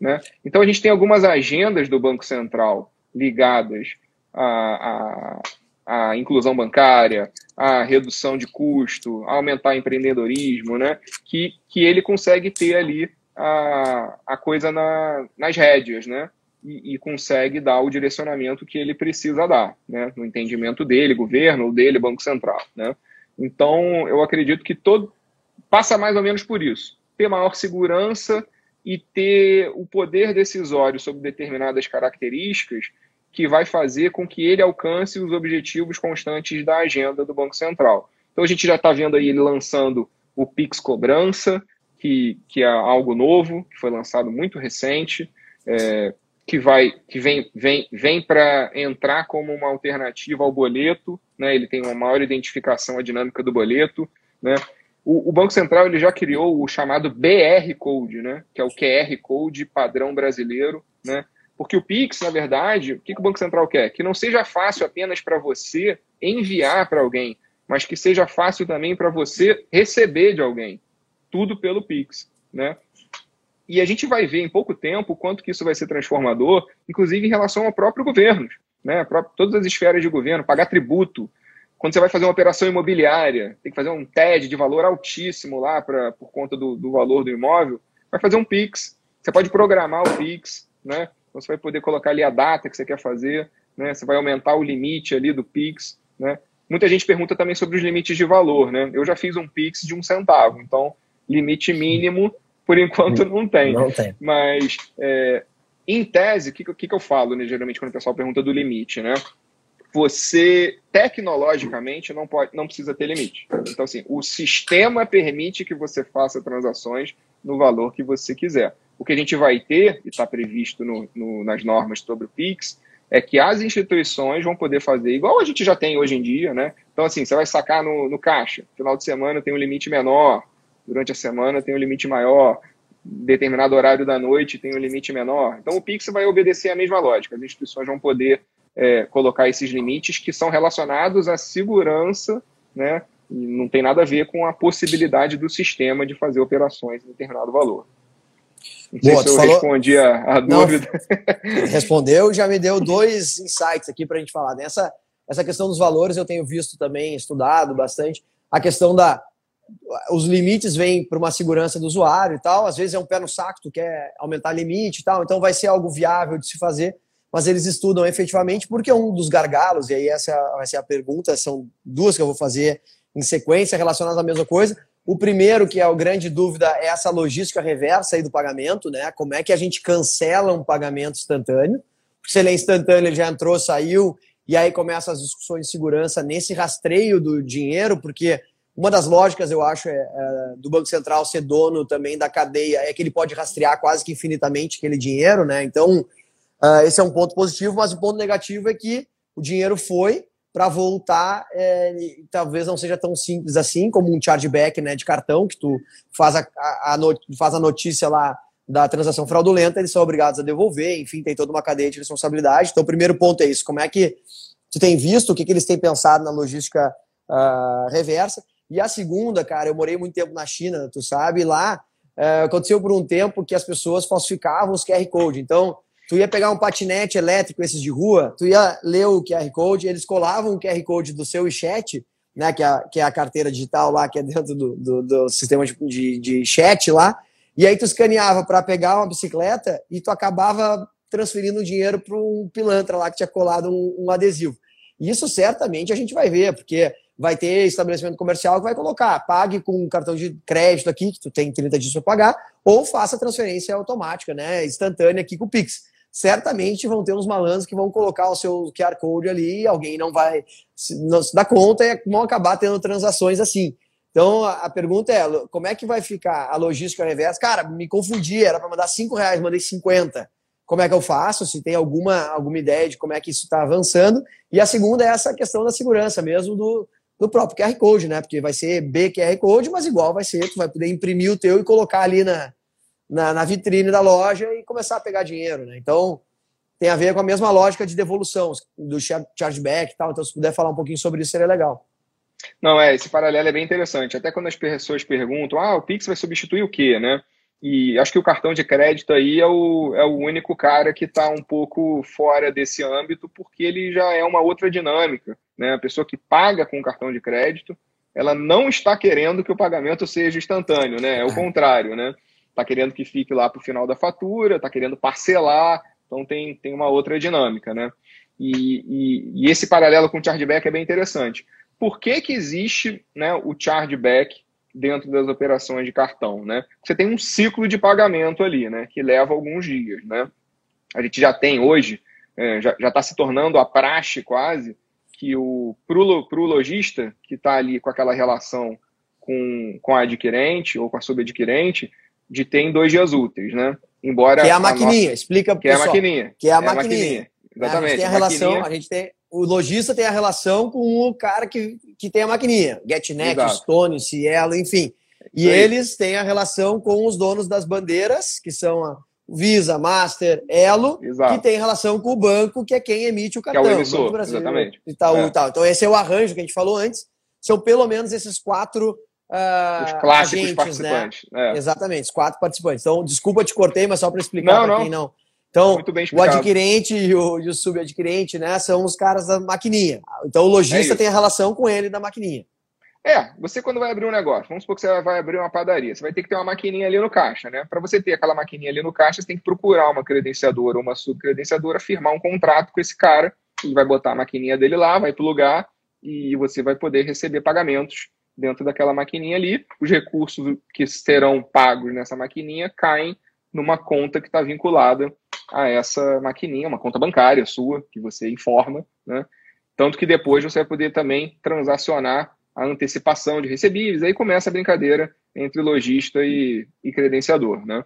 Né? Então a gente tem algumas agendas do Banco Central ligadas à, à, à inclusão bancária, à redução de custo, a aumentar empreendedorismo, né? que, que ele consegue ter ali a, a coisa na, nas rédeas, né? E, e, consegue dar o direcionamento que ele precisa dar, né? no entendimento dele, governo, dele, Banco Central. Né? Então, eu acredito que todo passa mais ou menos por isso: ter maior segurança e ter o poder decisório sobre determinadas características que vai fazer com que ele alcance os objetivos constantes da agenda do Banco Central. Então, a gente já está vendo aí ele lançando o Pix Cobrança, que, que é algo novo, que foi lançado muito recente. É, que vai que vem vem vem para entrar como uma alternativa ao boleto, né? Ele tem uma maior identificação à dinâmica do boleto, né? O, o, Banco Central ele já criou o chamado BR Code, né? Que é o QR Code padrão brasileiro, né? Porque o Pix, na verdade, o que, que o Banco Central quer? Que não seja fácil apenas para você enviar para alguém, mas que seja fácil também para você receber de alguém. Tudo pelo Pix, né? E a gente vai ver em pouco tempo quanto que isso vai ser transformador, inclusive em relação ao próprio governo, né? todas as esferas de governo, pagar tributo. Quando você vai fazer uma operação imobiliária, tem que fazer um TED de valor altíssimo lá pra, por conta do, do valor do imóvel, vai fazer um PIX. Você pode programar o PIX, né? Então você vai poder colocar ali a data que você quer fazer, né? Você vai aumentar o limite ali do PIX, né? Muita gente pergunta também sobre os limites de valor, né? Eu já fiz um PIX de um centavo, então limite mínimo por enquanto não tem. Não tem. Mas, é, em tese, o que, que, que eu falo, né, geralmente, quando o pessoal pergunta do limite, né? Você, tecnologicamente, não, pode, não precisa ter limite. Então, assim, o sistema permite que você faça transações no valor que você quiser. O que a gente vai ter, e está previsto no, no, nas normas sobre o PIX, é que as instituições vão poder fazer igual a gente já tem hoje em dia, né? Então, assim, você vai sacar no, no caixa, final de semana tem um limite menor, durante a semana tem um limite maior, determinado horário da noite tem um limite menor. Então o Pix vai obedecer a mesma lógica. As instituições vão poder é, colocar esses limites que são relacionados à segurança, né? E não tem nada a ver com a possibilidade do sistema de fazer operações em determinado valor. Não sei Boa, se eu falou... respondi a, a dúvida. Não, respondeu, já me deu dois insights aqui para a gente falar. Nessa essa questão dos valores eu tenho visto também, estudado bastante. A questão da, os limites vêm para uma segurança do usuário e tal. Às vezes é um pé no saco, tu quer aumentar limite e tal, então vai ser algo viável de se fazer, mas eles estudam efetivamente porque é um dos gargalos, e aí essa vai ser a pergunta, são duas que eu vou fazer em sequência relacionadas à mesma coisa. O primeiro, que é a grande dúvida, é essa logística reversa aí do pagamento, né? Como é que a gente cancela um pagamento instantâneo? Porque se ele é instantâneo, ele já entrou, saiu, e aí começam as discussões de segurança nesse rastreio do dinheiro, porque uma das lógicas, eu acho, é, é, do Banco Central ser dono também da cadeia é que ele pode rastrear quase que infinitamente aquele dinheiro, né? Então, uh, esse é um ponto positivo, mas o ponto negativo é que o dinheiro foi para voltar, é, talvez não seja tão simples assim, como um chargeback né, de cartão, que tu faz a, a, a, faz a notícia lá da transação fraudulenta, eles são obrigados a devolver, enfim, tem toda uma cadeia de responsabilidade. Então, o primeiro ponto é isso: como é que tu tem visto, o que, que eles têm pensado na logística uh, reversa? E a segunda, cara, eu morei muito tempo na China, tu sabe, lá uh, aconteceu por um tempo que as pessoas falsificavam os QR Code. Então, tu ia pegar um patinete elétrico, esses de rua, tu ia ler o QR Code, eles colavam o QR Code do seu chat, né, que é, a, que é a carteira digital lá, que é dentro do, do, do sistema de, de, de chat lá, e aí tu escaneava para pegar uma bicicleta e tu acabava transferindo dinheiro para um pilantra lá que tinha colado um, um, adesivo. Isso certamente a gente vai ver, porque vai ter estabelecimento comercial que vai colocar, pague com um cartão de crédito aqui, que tu tem 30 dias para pagar, ou faça transferência automática, né, instantânea aqui com o Pix. Certamente vão ter uns malandros que vão colocar o seu QR Code ali, alguém não vai se, não se dar conta e vão acabar tendo transações assim. Então, a pergunta é, como é que vai ficar a logística reversa? Cara, me confundi, era para mandar 5 reais, mandei 50. Como é que eu faço? Se tem alguma, alguma ideia de como é que isso está avançando. E a segunda é essa questão da segurança mesmo do, do próprio QR Code, né? Porque vai ser BQR Code, mas igual vai ser, tu vai poder imprimir o teu e colocar ali na, na, na vitrine da loja e começar a pegar dinheiro, né? Então, tem a ver com a mesma lógica de devolução, do chargeback e tal. Então, se puder falar um pouquinho sobre isso, seria legal. Não, é, esse paralelo é bem interessante. Até quando as pessoas perguntam, ah, o Pix vai substituir o quê, né? E acho que o cartão de crédito aí é o, é o único cara que está um pouco fora desse âmbito, porque ele já é uma outra dinâmica. Né? A pessoa que paga com cartão de crédito, ela não está querendo que o pagamento seja instantâneo, né? É o contrário, né? Está querendo que fique lá para o final da fatura, está querendo parcelar, então tem, tem uma outra dinâmica, né? E, e, e esse paralelo com o chargeback é bem interessante por que, que existe né, o chargeback dentro das operações de cartão, né? Você tem um ciclo de pagamento ali, né? Que leva alguns dias, né? A gente já tem hoje, é, já está se tornando a praxe quase, que o pro, pro lojista que está ali com aquela relação com, com a adquirente ou com a subadquirente, de ter em dois dias úteis, né? Embora que é a maquininha, nossa, explica que pessoal, é a maquininha, que é a, é maquininha. maquininha. Exatamente. A gente tem a, a relação, a gente tem o lojista tem a relação com o cara que, que tem a maquininha, GetNet, Exato. Stone, Cielo, enfim. E eles têm a relação com os donos das bandeiras, que são a Visa, Master, Elo, Exato. que tem relação com o banco, que é quem emite o cartão. Que é o emissor, Brasil, exatamente. Itaú, é. tal. Então esse é o arranjo que a gente falou antes. São pelo menos esses quatro uh, os clássicos agentes, né? participantes. Né? É. Exatamente, os quatro participantes. Então, desculpa te cortei, mas só para explicar para quem não então, o adquirente e o, e o subadquirente, né, são os caras da maquininha. Então, o lojista é tem a relação com ele da maquininha. É, você quando vai abrir um negócio, vamos supor que você vai abrir uma padaria, você vai ter que ter uma maquininha ali no caixa, né? Para você ter aquela maquininha ali no caixa, você tem que procurar uma credenciadora ou uma subcredenciadora, firmar um contrato com esse cara, ele vai botar a maquininha dele lá, vai para o lugar e você vai poder receber pagamentos dentro daquela maquininha ali. Os recursos que serão pagos nessa maquininha caem numa conta que está vinculada a essa maquininha, uma conta bancária sua, que você informa, né? Tanto que depois você vai poder também transacionar a antecipação de recebíveis, aí começa a brincadeira entre lojista e, e credenciador, né?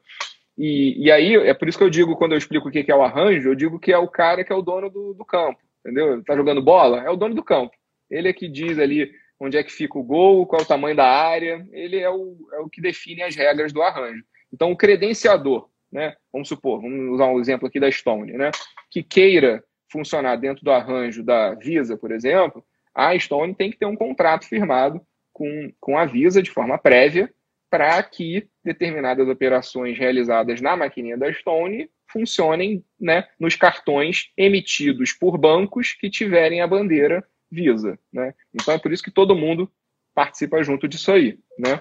E, e, aí, é por isso que eu digo, quando eu explico o que é o arranjo, eu digo que é o cara que é o dono do, do campo, entendeu? Ele tá jogando bola, é o dono do campo. Ele é que diz ali onde é que fica o gol, qual é o tamanho da área, ele é o, é o que define as regras do arranjo. Então, o credenciador, né? Vamos supor, vamos usar um exemplo aqui da Stone, né? Que queira funcionar dentro do arranjo da Visa, por exemplo, a Stone tem que ter um contrato firmado com, com a Visa de forma prévia para que determinadas operações realizadas na maquininha da Stone funcionem né, nos cartões emitidos por bancos que tiverem a bandeira Visa. Né? Então é por isso que todo mundo participa junto disso aí. Né?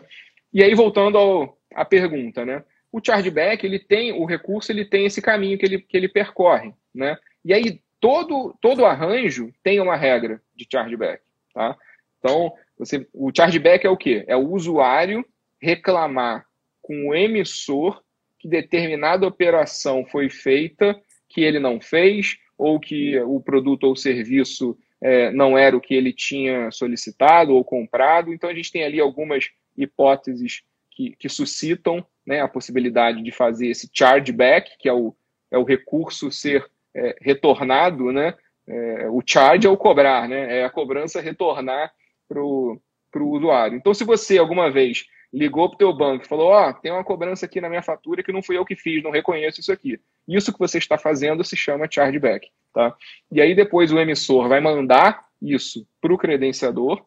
E aí, voltando ao, à pergunta, né? O chargeback, ele tem, o recurso, ele tem esse caminho que ele, que ele percorre, né? E aí, todo, todo arranjo tem uma regra de chargeback, tá? Então, você, o chargeback é o quê? É o usuário reclamar com o emissor que determinada operação foi feita, que ele não fez, ou que o produto ou serviço é, não era o que ele tinha solicitado ou comprado. Então, a gente tem ali algumas hipóteses que, que suscitam né, a possibilidade de fazer esse chargeback, que é o, é o recurso ser é, retornado, né? É, o charge é o cobrar, né? É a cobrança retornar para o usuário. Então, se você alguma vez ligou para o teu banco e falou, ó, oh, tem uma cobrança aqui na minha fatura que não fui eu que fiz, não reconheço isso aqui. Isso que você está fazendo se chama chargeback, tá? E aí depois o emissor vai mandar isso para o credenciador,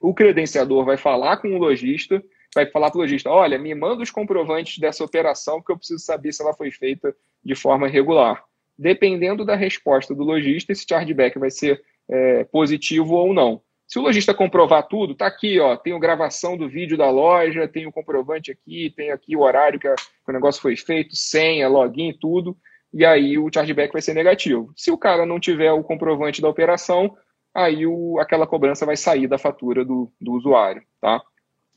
o credenciador vai falar com o lojista, vai falar para o lojista, olha, me manda os comprovantes dessa operação que eu preciso saber se ela foi feita de forma regular. Dependendo da resposta do lojista, esse chargeback vai ser é, positivo ou não. Se o lojista comprovar tudo, tá aqui, ó, a gravação do vídeo da loja, tem o comprovante aqui, tem aqui o horário que, a, que o negócio foi feito, senha, login, tudo, e aí o chargeback vai ser negativo. Se o cara não tiver o comprovante da operação, aí o, aquela cobrança vai sair da fatura do, do usuário, tá?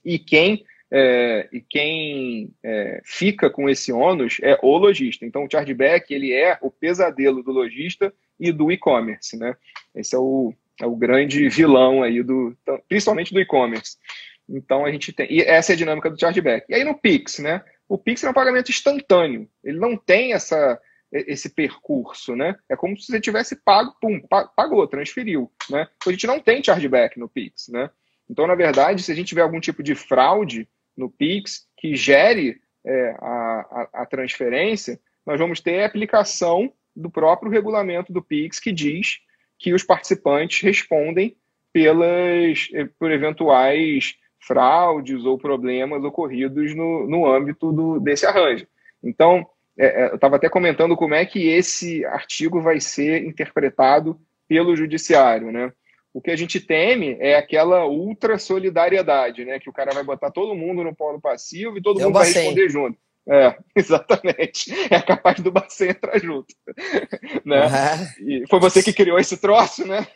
E quem é, e quem é, fica com esse ônus é o lojista. Então, o chargeback ele é o pesadelo do lojista e do e-commerce, né? Esse é o, é o grande vilão aí do, principalmente do e-commerce. Então a gente tem, e essa é a dinâmica do chargeback. E aí no Pix, né? O Pix é um pagamento instantâneo. Ele não tem essa esse percurso, né? É como se você tivesse pago, pum, pagou, transferiu, né? Então, a gente não tem chargeback no Pix, né? Então, na verdade, se a gente tiver algum tipo de fraude no Pix que gere é, a, a, a transferência, nós vamos ter a aplicação do próprio regulamento do Pix que diz que os participantes respondem pelas, eh, por eventuais fraudes ou problemas ocorridos no, no âmbito do, desse arranjo. Então, é, é eu estava até comentando como é que esse artigo vai ser interpretado pelo judiciário, né? O que a gente teme é aquela ultra solidariedade, né? Que o cara vai botar todo mundo no polo passivo e todo mundo vai responder junto. É, exatamente. É capaz do Bacen entrar junto. Né? Uhum. E foi você que criou esse troço, né?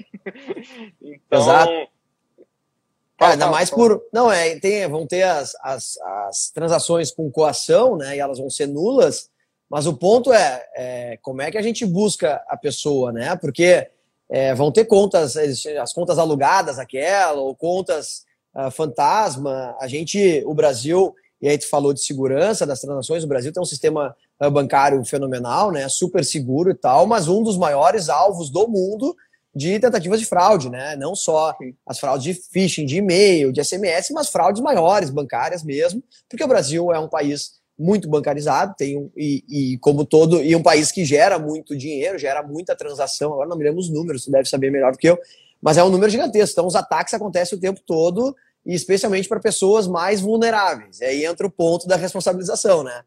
Então. Exato. É, ainda mais por. Não, é, tem, vão ter as, as, as, transações com coação, né? E elas vão ser nulas. Mas o ponto é, é como é que a gente busca a pessoa, né? Porque é, vão ter contas, as contas alugadas, aquela, ou contas uh, fantasma. A gente, o Brasil, e aí tu falou de segurança das transações, o Brasil tem um sistema eh, bancário fenomenal, né, super seguro e tal, mas um dos maiores alvos do mundo de tentativas de fraude, né? Não só as fraudes de phishing, de e-mail, de SMS, mas fraudes maiores, bancárias mesmo, porque o Brasil é um país muito bancarizado, tem um, e, e, como todo, e um país que gera muito dinheiro, gera muita transação. Agora não me lembro os números, você deve saber melhor do que eu, mas é um número gigantesco. Então os ataques acontecem o tempo todo e especialmente para pessoas mais vulneráveis. E aí entra o ponto da responsabilização, né?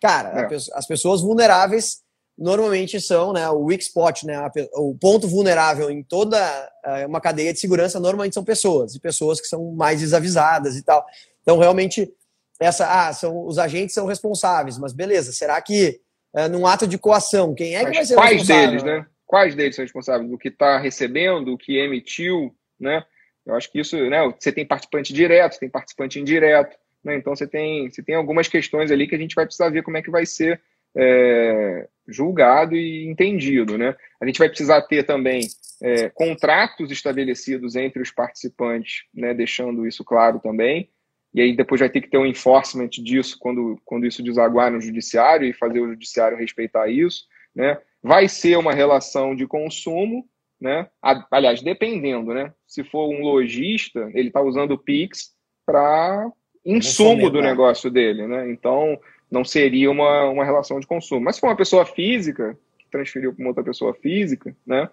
Cara, é. as pessoas vulneráveis normalmente são né, o weak spot, né, o ponto vulnerável em toda é, uma cadeia de segurança normalmente são pessoas, e pessoas que são mais desavisadas e tal. Então, realmente, essa, ah, são, os agentes são responsáveis, mas beleza, será que é, num ato de coação, quem é mas que vai ser quais responsável? Quais deles, né? Quais deles são responsáveis? O que está recebendo, o que emitiu, né? Eu acho que isso, né, você tem participante direto, tem participante indireto, né, então você tem, você tem algumas questões ali que a gente vai precisar ver como é que vai ser é, julgado e entendido. Né? A gente vai precisar ter também é, contratos estabelecidos entre os participantes, né, deixando isso claro também, e aí depois vai ter que ter um enforcement disso quando, quando isso desaguar no judiciário e fazer o judiciário respeitar isso. Né? Vai ser uma relação de consumo, né? Aliás, dependendo, né? Se for um lojista, ele está usando o Pix para insumo do negócio dele, né? Então, não seria uma, uma relação de consumo. Mas se for uma pessoa física, que transferiu para uma outra pessoa física, né?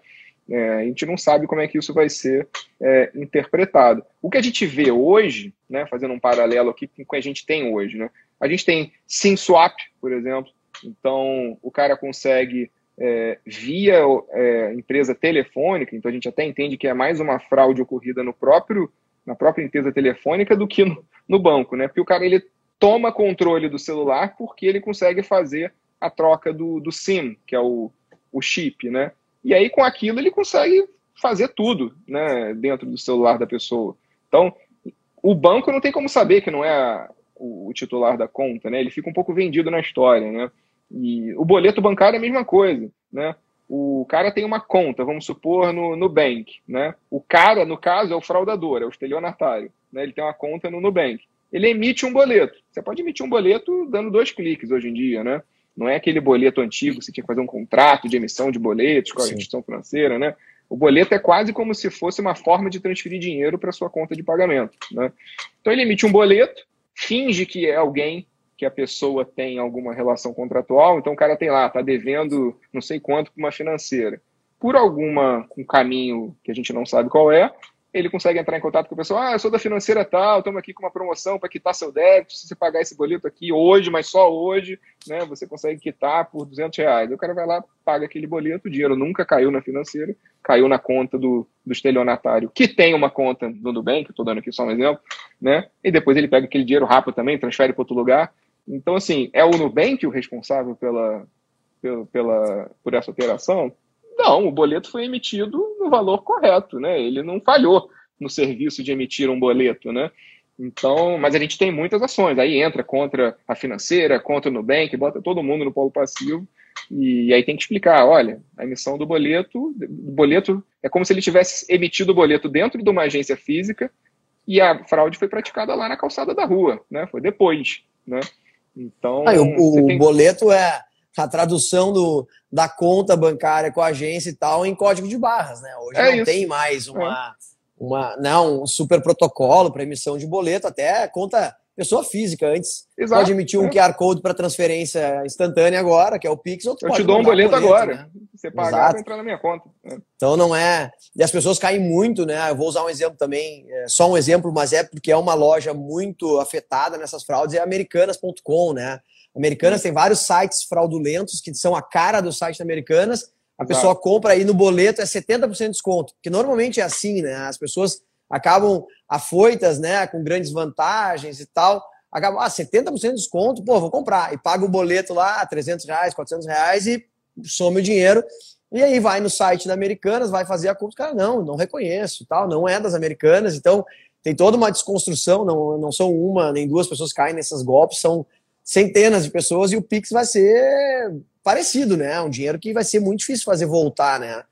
É, a gente não sabe como é que isso vai ser é, interpretado. O que a gente vê hoje, né, fazendo um paralelo aqui com o que a gente tem hoje, né, a gente tem SIM swap, por exemplo, então o cara consegue é, via é, empresa telefônica, então a gente até entende que é mais uma fraude ocorrida no próprio, na própria empresa telefônica do que no, no banco, né? Porque o cara ele toma controle do celular porque ele consegue fazer a troca do, do SIM, que é o, o chip, né? E aí com aquilo ele consegue fazer tudo, né, dentro do celular da pessoa. Então, o banco não tem como saber que não é a, o, o titular da conta, né? Ele fica um pouco vendido na história, né? E o boleto bancário é a mesma coisa, né? O cara tem uma conta, vamos supor, no Nubank, né? O cara, no caso, é o fraudador, é o estelionatário, né? Ele tem uma conta no Nubank. Ele emite um boleto. Você pode emitir um boleto dando dois cliques hoje em dia, né? Não é aquele boleto antigo, você tinha que fazer um contrato de emissão de boletos com a Sim. instituição financeira, né? O boleto é quase como se fosse uma forma de transferir dinheiro para sua conta de pagamento, né? Então ele emite um boleto, finge que é alguém que a pessoa tem alguma relação contratual, então o cara tem lá, está devendo não sei quanto para uma financeira. Por alguma um caminho que a gente não sabe qual é, ele consegue entrar em contato com a pessoa, ah, eu sou da financeira tal, estamos aqui com uma promoção para quitar seu débito, se você pagar esse boleto aqui hoje, mas só hoje, né, você consegue quitar por 200 reais. O cara vai lá, paga aquele boleto, o dinheiro nunca caiu na financeira, caiu na conta do, do estelionatário, que tem uma conta no Nubank, estou dando aqui só um exemplo, né, e depois ele pega aquele dinheiro rápido também, transfere para outro lugar. Então, assim, é o Nubank o responsável pela, pela, pela, por essa operação? Não, o boleto foi emitido no valor correto, né? Ele não falhou no serviço de emitir um boleto, né? Então, mas a gente tem muitas ações. Aí entra contra a financeira, contra o Nubank, bota todo mundo no polo passivo. E aí tem que explicar, olha, a emissão do boleto, o boleto é como se ele tivesse emitido o boleto dentro de uma agência física e a fraude foi praticada lá na calçada da rua, né? Foi depois, né? Então, aí, o, o tem... boleto é a tradução do, da conta bancária com a agência e tal em código de barras, né? Hoje é não isso. tem mais uma, é. uma, não, um super protocolo para emissão de boleto, até conta pessoa física antes. Exato. Pode emitir um é. QR Code para transferência instantânea agora, que é o Pix. Ou Eu te dou um boleto, boleto agora. Né? Você pagar, vai entrar na minha conta. É. Então não é. E as pessoas caem muito, né? Eu vou usar um exemplo também, é só um exemplo, mas é porque é uma loja muito afetada nessas fraudes, é americanas.com, né? Americanas tem vários sites fraudulentos que são a cara do site da Americanas. A pessoa compra aí no boleto, é 70% de desconto. Que normalmente é assim, né? As pessoas acabam afoitas, né? Com grandes vantagens e tal. Acabam, ah, 70% de desconto, pô, vou comprar. E paga o boleto lá, 300 reais, 400 reais e some o dinheiro. E aí vai no site da Americanas, vai fazer a conta. Cara, não, não reconheço, tal, não é das Americanas. Então, tem toda uma desconstrução, não, não são uma nem duas pessoas que caem nesses golpes, são centenas de pessoas e o Pix vai ser parecido, né? Um dinheiro que vai ser muito difícil fazer voltar, né?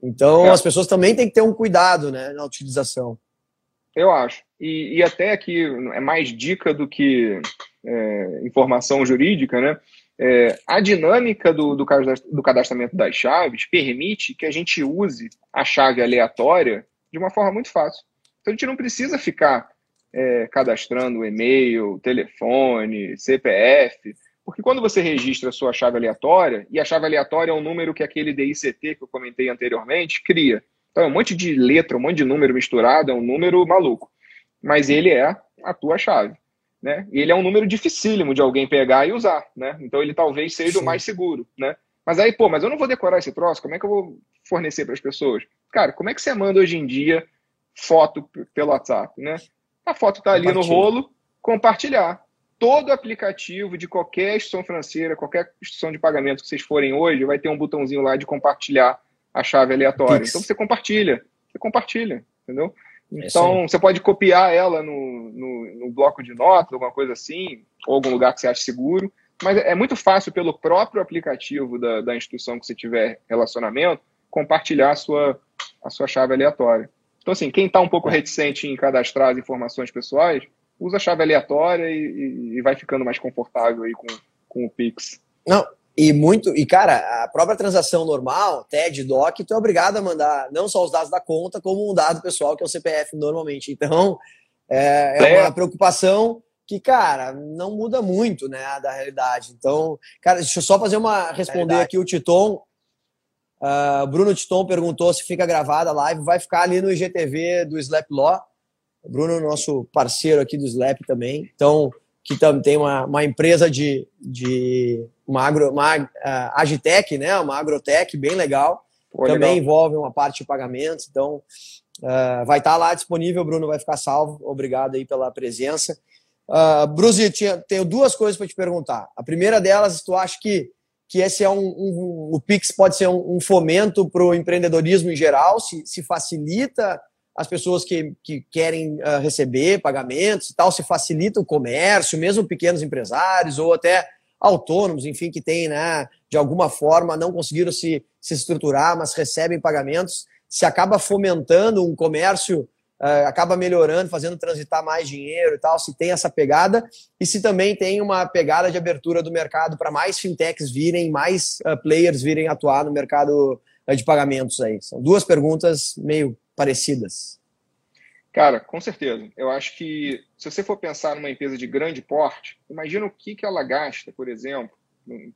Então é. as pessoas também têm que ter um cuidado, né, na utilização. Eu acho. E, e até aqui é mais dica do que é, informação jurídica, né? É, a dinâmica do, do, do cadastramento das chaves permite que a gente use a chave aleatória de uma forma muito fácil. Então a gente não precisa ficar é, cadastrando e-mail, telefone, CPF, porque quando você registra a sua chave aleatória, e a chave aleatória é um número que aquele DICT que eu comentei anteriormente cria. Então é um monte de letra, um monte de número misturado, é um número maluco. Mas ele é a tua chave. Né? E ele é um número dificílimo de alguém pegar e usar. Né? Então ele talvez seja Sim. o mais seguro. Né? Mas aí, pô, mas eu não vou decorar esse troço, como é que eu vou fornecer para as pessoas? Cara, como é que você manda hoje em dia foto pelo WhatsApp, né? A foto está ali no rolo, compartilhar. Todo aplicativo de qualquer instituição financeira, qualquer instituição de pagamento que vocês forem hoje, vai ter um botãozinho lá de compartilhar a chave aleatória. Pix. Então você compartilha, você compartilha, entendeu? É então, você pode copiar ela no, no, no, bloco de notas, alguma coisa assim, ou algum lugar que você acha seguro. Mas é muito fácil, pelo próprio aplicativo da, da instituição que você tiver relacionamento, compartilhar a sua, a sua chave aleatória. Então, assim, quem está um pouco reticente em cadastrar as informações pessoais, usa a chave aleatória e, e, vai ficando mais confortável aí com, com o Pix. Não, e muito, e cara, a própria transação normal, TED, DOC, tu é obrigado a mandar não só os dados da conta, como um dado pessoal, que é o CPF normalmente. Então, é, é uma preocupação que, cara, não muda muito, né, da realidade. Então, cara, deixa eu só fazer uma, responder aqui o Titon, Uh, Bruno Titon perguntou se fica gravada a live. Vai ficar ali no IGTV do Slap Law. O Bruno, nosso parceiro aqui do Slap também. Então, que também tem uma, uma empresa de, de uma, agro, uma uh, Agitec, né? Uma agrotech bem legal. Pô, também legal. envolve uma parte de pagamentos. Então, uh, vai estar tá lá disponível, Bruno, vai ficar salvo. Obrigado aí pela presença. Uh, Bruzi, tinha, tenho duas coisas para te perguntar. A primeira delas, tu acha que que esse é um, um o Pix pode ser um, um fomento para o empreendedorismo em geral, se, se facilita as pessoas que, que querem uh, receber pagamentos e tal, se facilita o comércio, mesmo pequenos empresários ou até autônomos, enfim, que têm, né, de alguma forma, não conseguiram se, se estruturar, mas recebem pagamentos, se acaba fomentando um comércio acaba melhorando, fazendo transitar mais dinheiro e tal, se tem essa pegada e se também tem uma pegada de abertura do mercado para mais fintechs virem, mais uh, players virem atuar no mercado uh, de pagamentos aí. São duas perguntas meio parecidas. Cara, com certeza. Eu acho que se você for pensar numa empresa de grande porte, imagina o que, que ela gasta, por exemplo.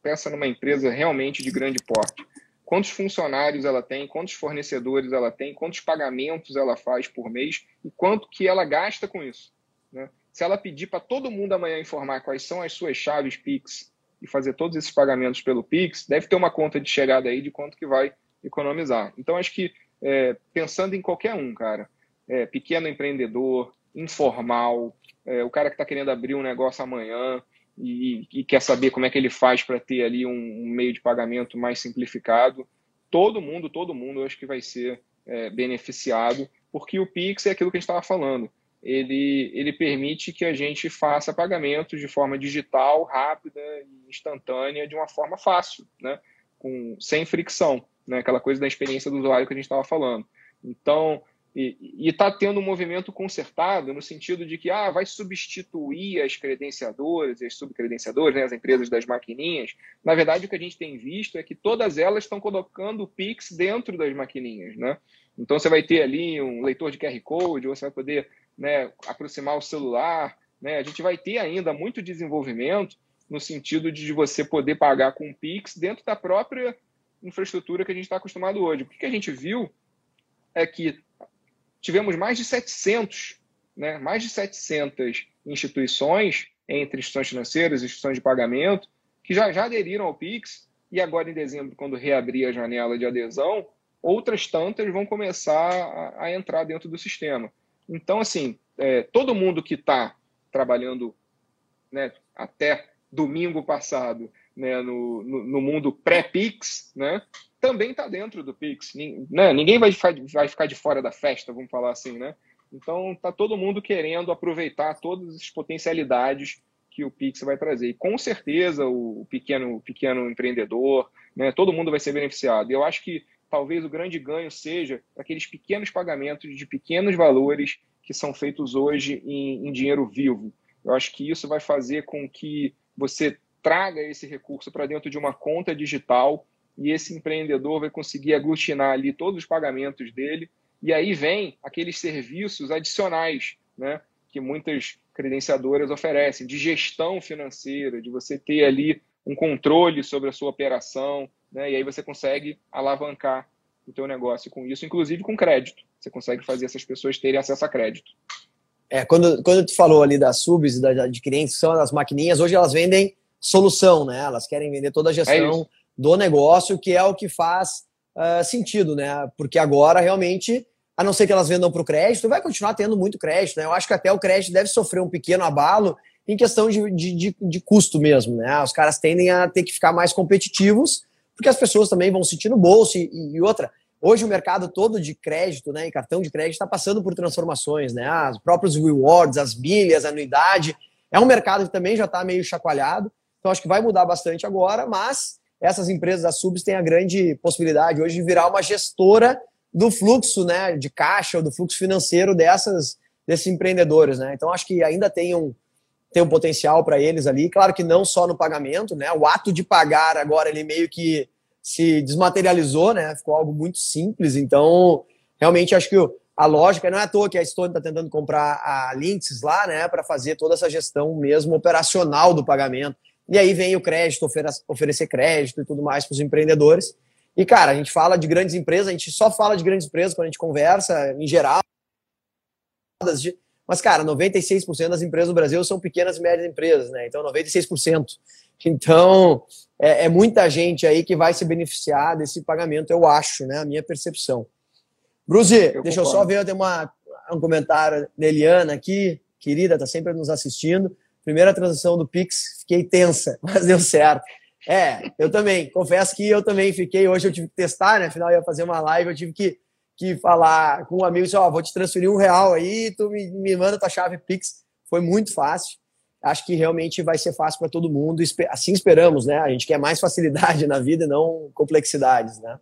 Pensa numa empresa realmente de grande porte. Quantos funcionários ela tem, quantos fornecedores ela tem, quantos pagamentos ela faz por mês e quanto que ela gasta com isso. Né? Se ela pedir para todo mundo amanhã informar quais são as suas chaves Pix e fazer todos esses pagamentos pelo Pix, deve ter uma conta de chegada aí de quanto que vai economizar. Então, acho que é, pensando em qualquer um, cara, é, pequeno empreendedor, informal, é, o cara que está querendo abrir um negócio amanhã e, e, quer saber como é que ele faz para ter ali um, um, meio de pagamento mais simplificado. Todo mundo, todo mundo, eu acho que vai ser é, beneficiado, porque o Pix é aquilo que a gente estava falando. Ele, ele permite que a gente faça pagamentos de forma digital, rápida e instantânea, de uma forma fácil, né? Com, sem fricção, né? aquela coisa da experiência do usuário que a gente estava falando. Então, e está tendo um movimento consertado no sentido de que ah, vai substituir as credenciadoras e as subcredenciadoras, né, as empresas das maquininhas. Na verdade, o que a gente tem visto é que todas elas estão colocando o Pix dentro das maquininhas. Né? Então, você vai ter ali um leitor de QR Code, você vai poder né, aproximar o celular. Né? A gente vai ter ainda muito desenvolvimento no sentido de você poder pagar com o Pix dentro da própria infraestrutura que a gente está acostumado hoje. O que a gente viu é que tivemos mais de 700, né, mais de 700 instituições, entre instituições financeiras, instituições de pagamento, que já, já aderiram ao Pix, e agora em dezembro, quando reabrir a janela de adesão, outras tantas vão começar a, a entrar dentro do sistema. Então, assim, é, todo mundo que está trabalhando né, até domingo passado né, no, no, no mundo pré-Pix, né, também está dentro do Pix. Né? Ninguém vai ficar, vai ficar de fora da festa, vamos falar assim, né? Então está todo mundo querendo aproveitar todas as potencialidades que o Pix vai trazer. E com certeza o pequeno, pequeno empreendedor, né, todo mundo vai ser beneficiado. Eu acho que talvez o grande ganho seja aqueles pequenos pagamentos de pequenos valores que são feitos hoje em, em dinheiro vivo. Eu acho que isso vai fazer com que você traga esse recurso para dentro de uma conta digital e esse empreendedor vai conseguir aglutinar ali todos os pagamentos dele. E aí vem aqueles serviços adicionais, né, que muitas credenciadoras oferecem, de gestão financeira, de você ter ali um controle sobre a sua operação, né, e aí você consegue alavancar o teu negócio com isso, inclusive com crédito. Você consegue fazer essas pessoas terem acesso a crédito. É, quando, quando tu falou ali das subs e da adquirentes, que são as maquininhas, hoje elas vendem solução, né? Elas querem vender toda a gestão é do negócio, que é o que faz uh, sentido, né? Porque agora realmente, a não ser que elas vendam para o crédito, vai continuar tendo muito crédito, né? Eu acho que até o crédito deve sofrer um pequeno abalo em questão de, de, de, de custo mesmo, né? Os caras tendem a ter que ficar mais competitivos, porque as pessoas também vão sentir no bolso e, e outra. Hoje o mercado todo de crédito, né, e cartão de crédito está passando por transformações, né? Os próprios rewards, as milhas, a anuidade, é um mercado que também já está meio chacoalhado. Então acho que vai mudar bastante agora, mas essas empresas, as subs, têm a grande possibilidade hoje de virar uma gestora do fluxo né, de caixa ou do fluxo financeiro dessas, desses empreendedores. Né? Então, acho que ainda tem um, tem um potencial para eles ali. Claro que não só no pagamento, né? o ato de pagar agora ele meio que se desmaterializou, né? ficou algo muito simples. Então, realmente, acho que a lógica não é à toa que a Stone está tentando comprar a Lynx lá né, para fazer toda essa gestão mesmo operacional do pagamento. E aí vem o crédito, oferecer crédito e tudo mais para os empreendedores. E, cara, a gente fala de grandes empresas, a gente só fala de grandes empresas quando a gente conversa, em geral. Mas, cara, 96% das empresas do Brasil são pequenas e médias empresas, né? Então, 96%. Então, é, é, muita gente aí que vai se beneficiar desse pagamento, eu acho, né? A minha percepção. Bruzi, eu deixa concordo. eu só ver, tem uma, um comentário da Eliana aqui, querida, tá sempre nos assistindo primeira transação do Pix, fiquei tensa, mas deu certo. É, eu também. Confesso que eu também fiquei. Hoje eu tive que testar, né? Afinal, eu ia fazer uma live, eu tive que, que falar com um amigo: assim, ó, vou te transferir um real aí, tu me, me manda tua chave Pix. Foi muito fácil. Acho que realmente vai ser fácil para todo mundo. Assim esperamos, né? A gente quer mais facilidade na vida e não complexidades, né?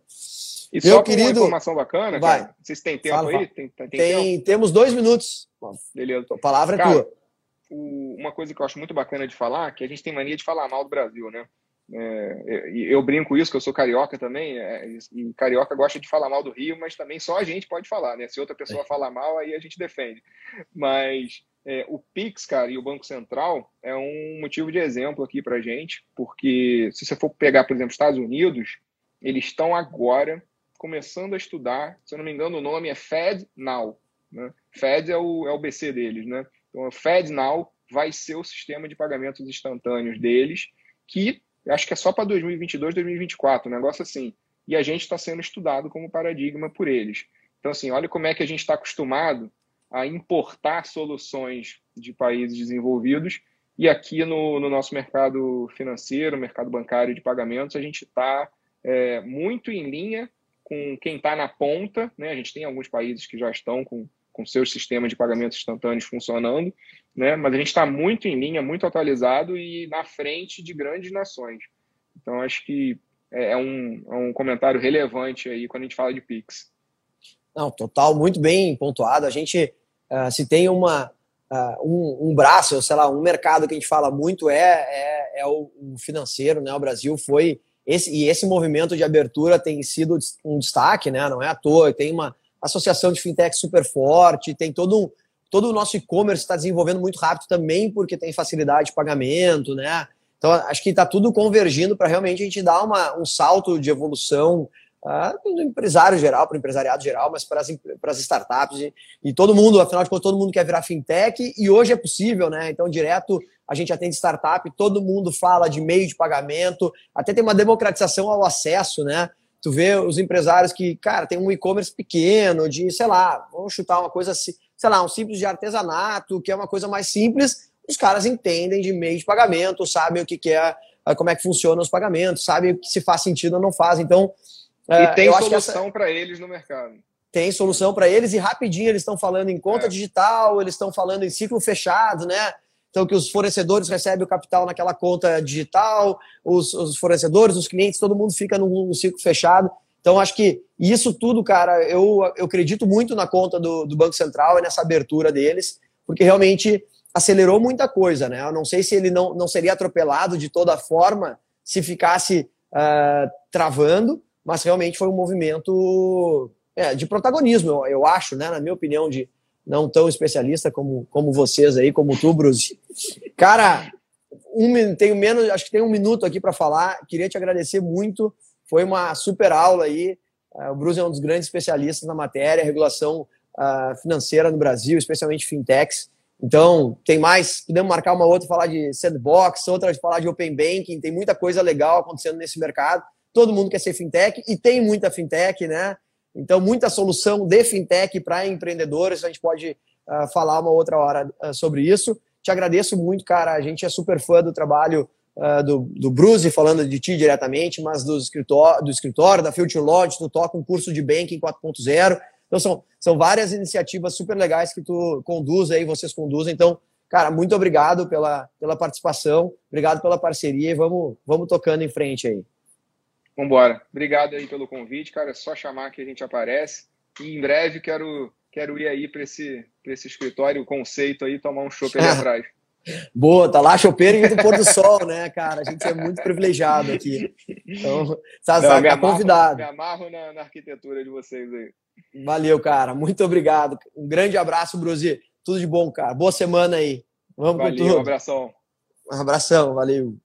E Meu só querido, uma informação bacana, vai. Cara, vocês têm tempo fala, aí? Tem, tem, tem tempo? Temos dois minutos. Beleza. A palavra é cara, é tua o, uma coisa que eu acho muito bacana de falar, que a gente tem mania de falar mal do Brasil, né? É, eu brinco isso, que eu sou carioca também, é, e carioca gosta de falar mal do Rio, mas também só a gente pode falar, né? Se outra pessoa é. falar mal, aí a gente defende. Mas é, o Pix, cara, e o Banco Central é um motivo de exemplo aqui para gente, porque se você for pegar, por exemplo, Estados Unidos, eles estão agora começando a estudar, se eu não me engano, o nome é Fed Now. Né? Fed é o, é o BC deles, né? Então, o Fed Now vai ser o sistema de pagamentos instantâneos deles, que acho que é só para 2022, 2024, um negócio assim. E a gente está sendo estudado como paradigma por eles. Então, assim, olha como é que a gente está acostumado a importar soluções de países desenvolvidos e aqui no, no nosso mercado financeiro, mercado bancário de pagamentos, a gente está é, muito em linha com quem está na ponta. Né? A gente tem alguns países que já estão com, com seus sistemas de pagamentos instantâneos funcionando, né? mas a gente está muito em linha, muito atualizado e na frente de grandes nações. Então, acho que é, é um, é um comentário relevante aí quando a gente fala de Pix. Não, total, muito bem pontuado. A gente, uh, se tem uma, uh, um, um, braço, sei lá, um mercado que a gente fala muito é, é, é o, o, financeiro, né? O Brasil foi esse e esse movimento de abertura tem sido um destaque, né? Não é à toa. Tem uma associação de fintech super forte, tem todo um, todo o nosso e-commerce está desenvolvendo muito rápido também porque tem facilidade de pagamento, né? Então acho que está tudo convergindo para realmente a gente dar uma, um salto de evolução do empresário geral, para o empresariado geral, mas para as, para as startups e, e, todo mundo, afinal de contas, todo mundo quer virar fintech e hoje é possível, né? Então, direto a gente atende startup, todo mundo fala de meio de pagamento, até tem uma democratização ao acesso, né? Tu vê os empresários que, cara, tem um e-commerce pequeno, de, sei lá, vamos chutar uma coisa assim, sei lá, um simples de artesanato, que é uma coisa mais simples, os caras entendem de meio de pagamento, sabem o que, que é, como é que funcionam os pagamentos, sabem o que se faz sentido ou não faz. Então, e é, tem solução essa... para eles no mercado. Tem solução para eles e rapidinho eles estão falando em conta é. digital, eles estão falando em ciclo fechado, né? Então, que os fornecedores recebem o capital naquela conta digital, os, os fornecedores, os clientes, todo mundo fica num, num, ciclo fechado. Então, acho que isso tudo, cara, eu, eu acredito muito na conta do, do Banco Central e nessa abertura deles, porque realmente acelerou muita coisa, né? Eu não sei se ele não, não seria atropelado de toda forma se ficasse uh, travando, mas realmente foi um movimento é, de protagonismo, eu, eu, acho, né, na minha opinião, de não tão especialista como, como vocês aí, como tu, Bruce. Cara, um, tenho menos, acho que tem um minuto aqui para falar. Queria te agradecer muito. Foi uma super aula aí. Uh, o Bruce é um dos grandes especialistas na matéria, regulação uh, financeira no Brasil, especialmente fintechs. Então, tem mais, podemos marcar uma outra, falar de sandbox, outra de falar de open banking, tem muita coisa legal acontecendo nesse mercado todo mundo quer ser fintech e tem muita fintech, né? Então, muita solução de fintech para empreendedores. A gente pode uh, falar uma outra hora uh, sobre isso. Te agradeço muito, cara. A gente é super fã do trabalho uh, do, do Bruce, falando de ti diretamente, mas do escritório, do escritório da Future Lodge, tu toca um curso de Banking 4.0. Então, são, são várias iniciativas super legais que tu conduz aí, vocês conduzem. Então, cara, muito obrigado pela, pela participação, obrigado pela parceria e vamos, vamos tocando em frente aí. Vambora. Obrigado aí pelo convite, cara. É só chamar que a gente aparece. E em breve quero, quero ir aí para esse, esse escritório, o conceito aí, tomar um chopp ali atrás. Boa, tá lá chopeiro e do pôr do sol, né, cara? A gente é muito privilegiado aqui. Então, Não, tá convidado. Me amarro na, na, arquitetura de vocês aí. Valeu, cara. Muito obrigado. Um grande abraço, Bruzi. Tudo de bom, cara. Boa semana aí. Vamos valeu, com tudo. Um abração. Um abração, valeu.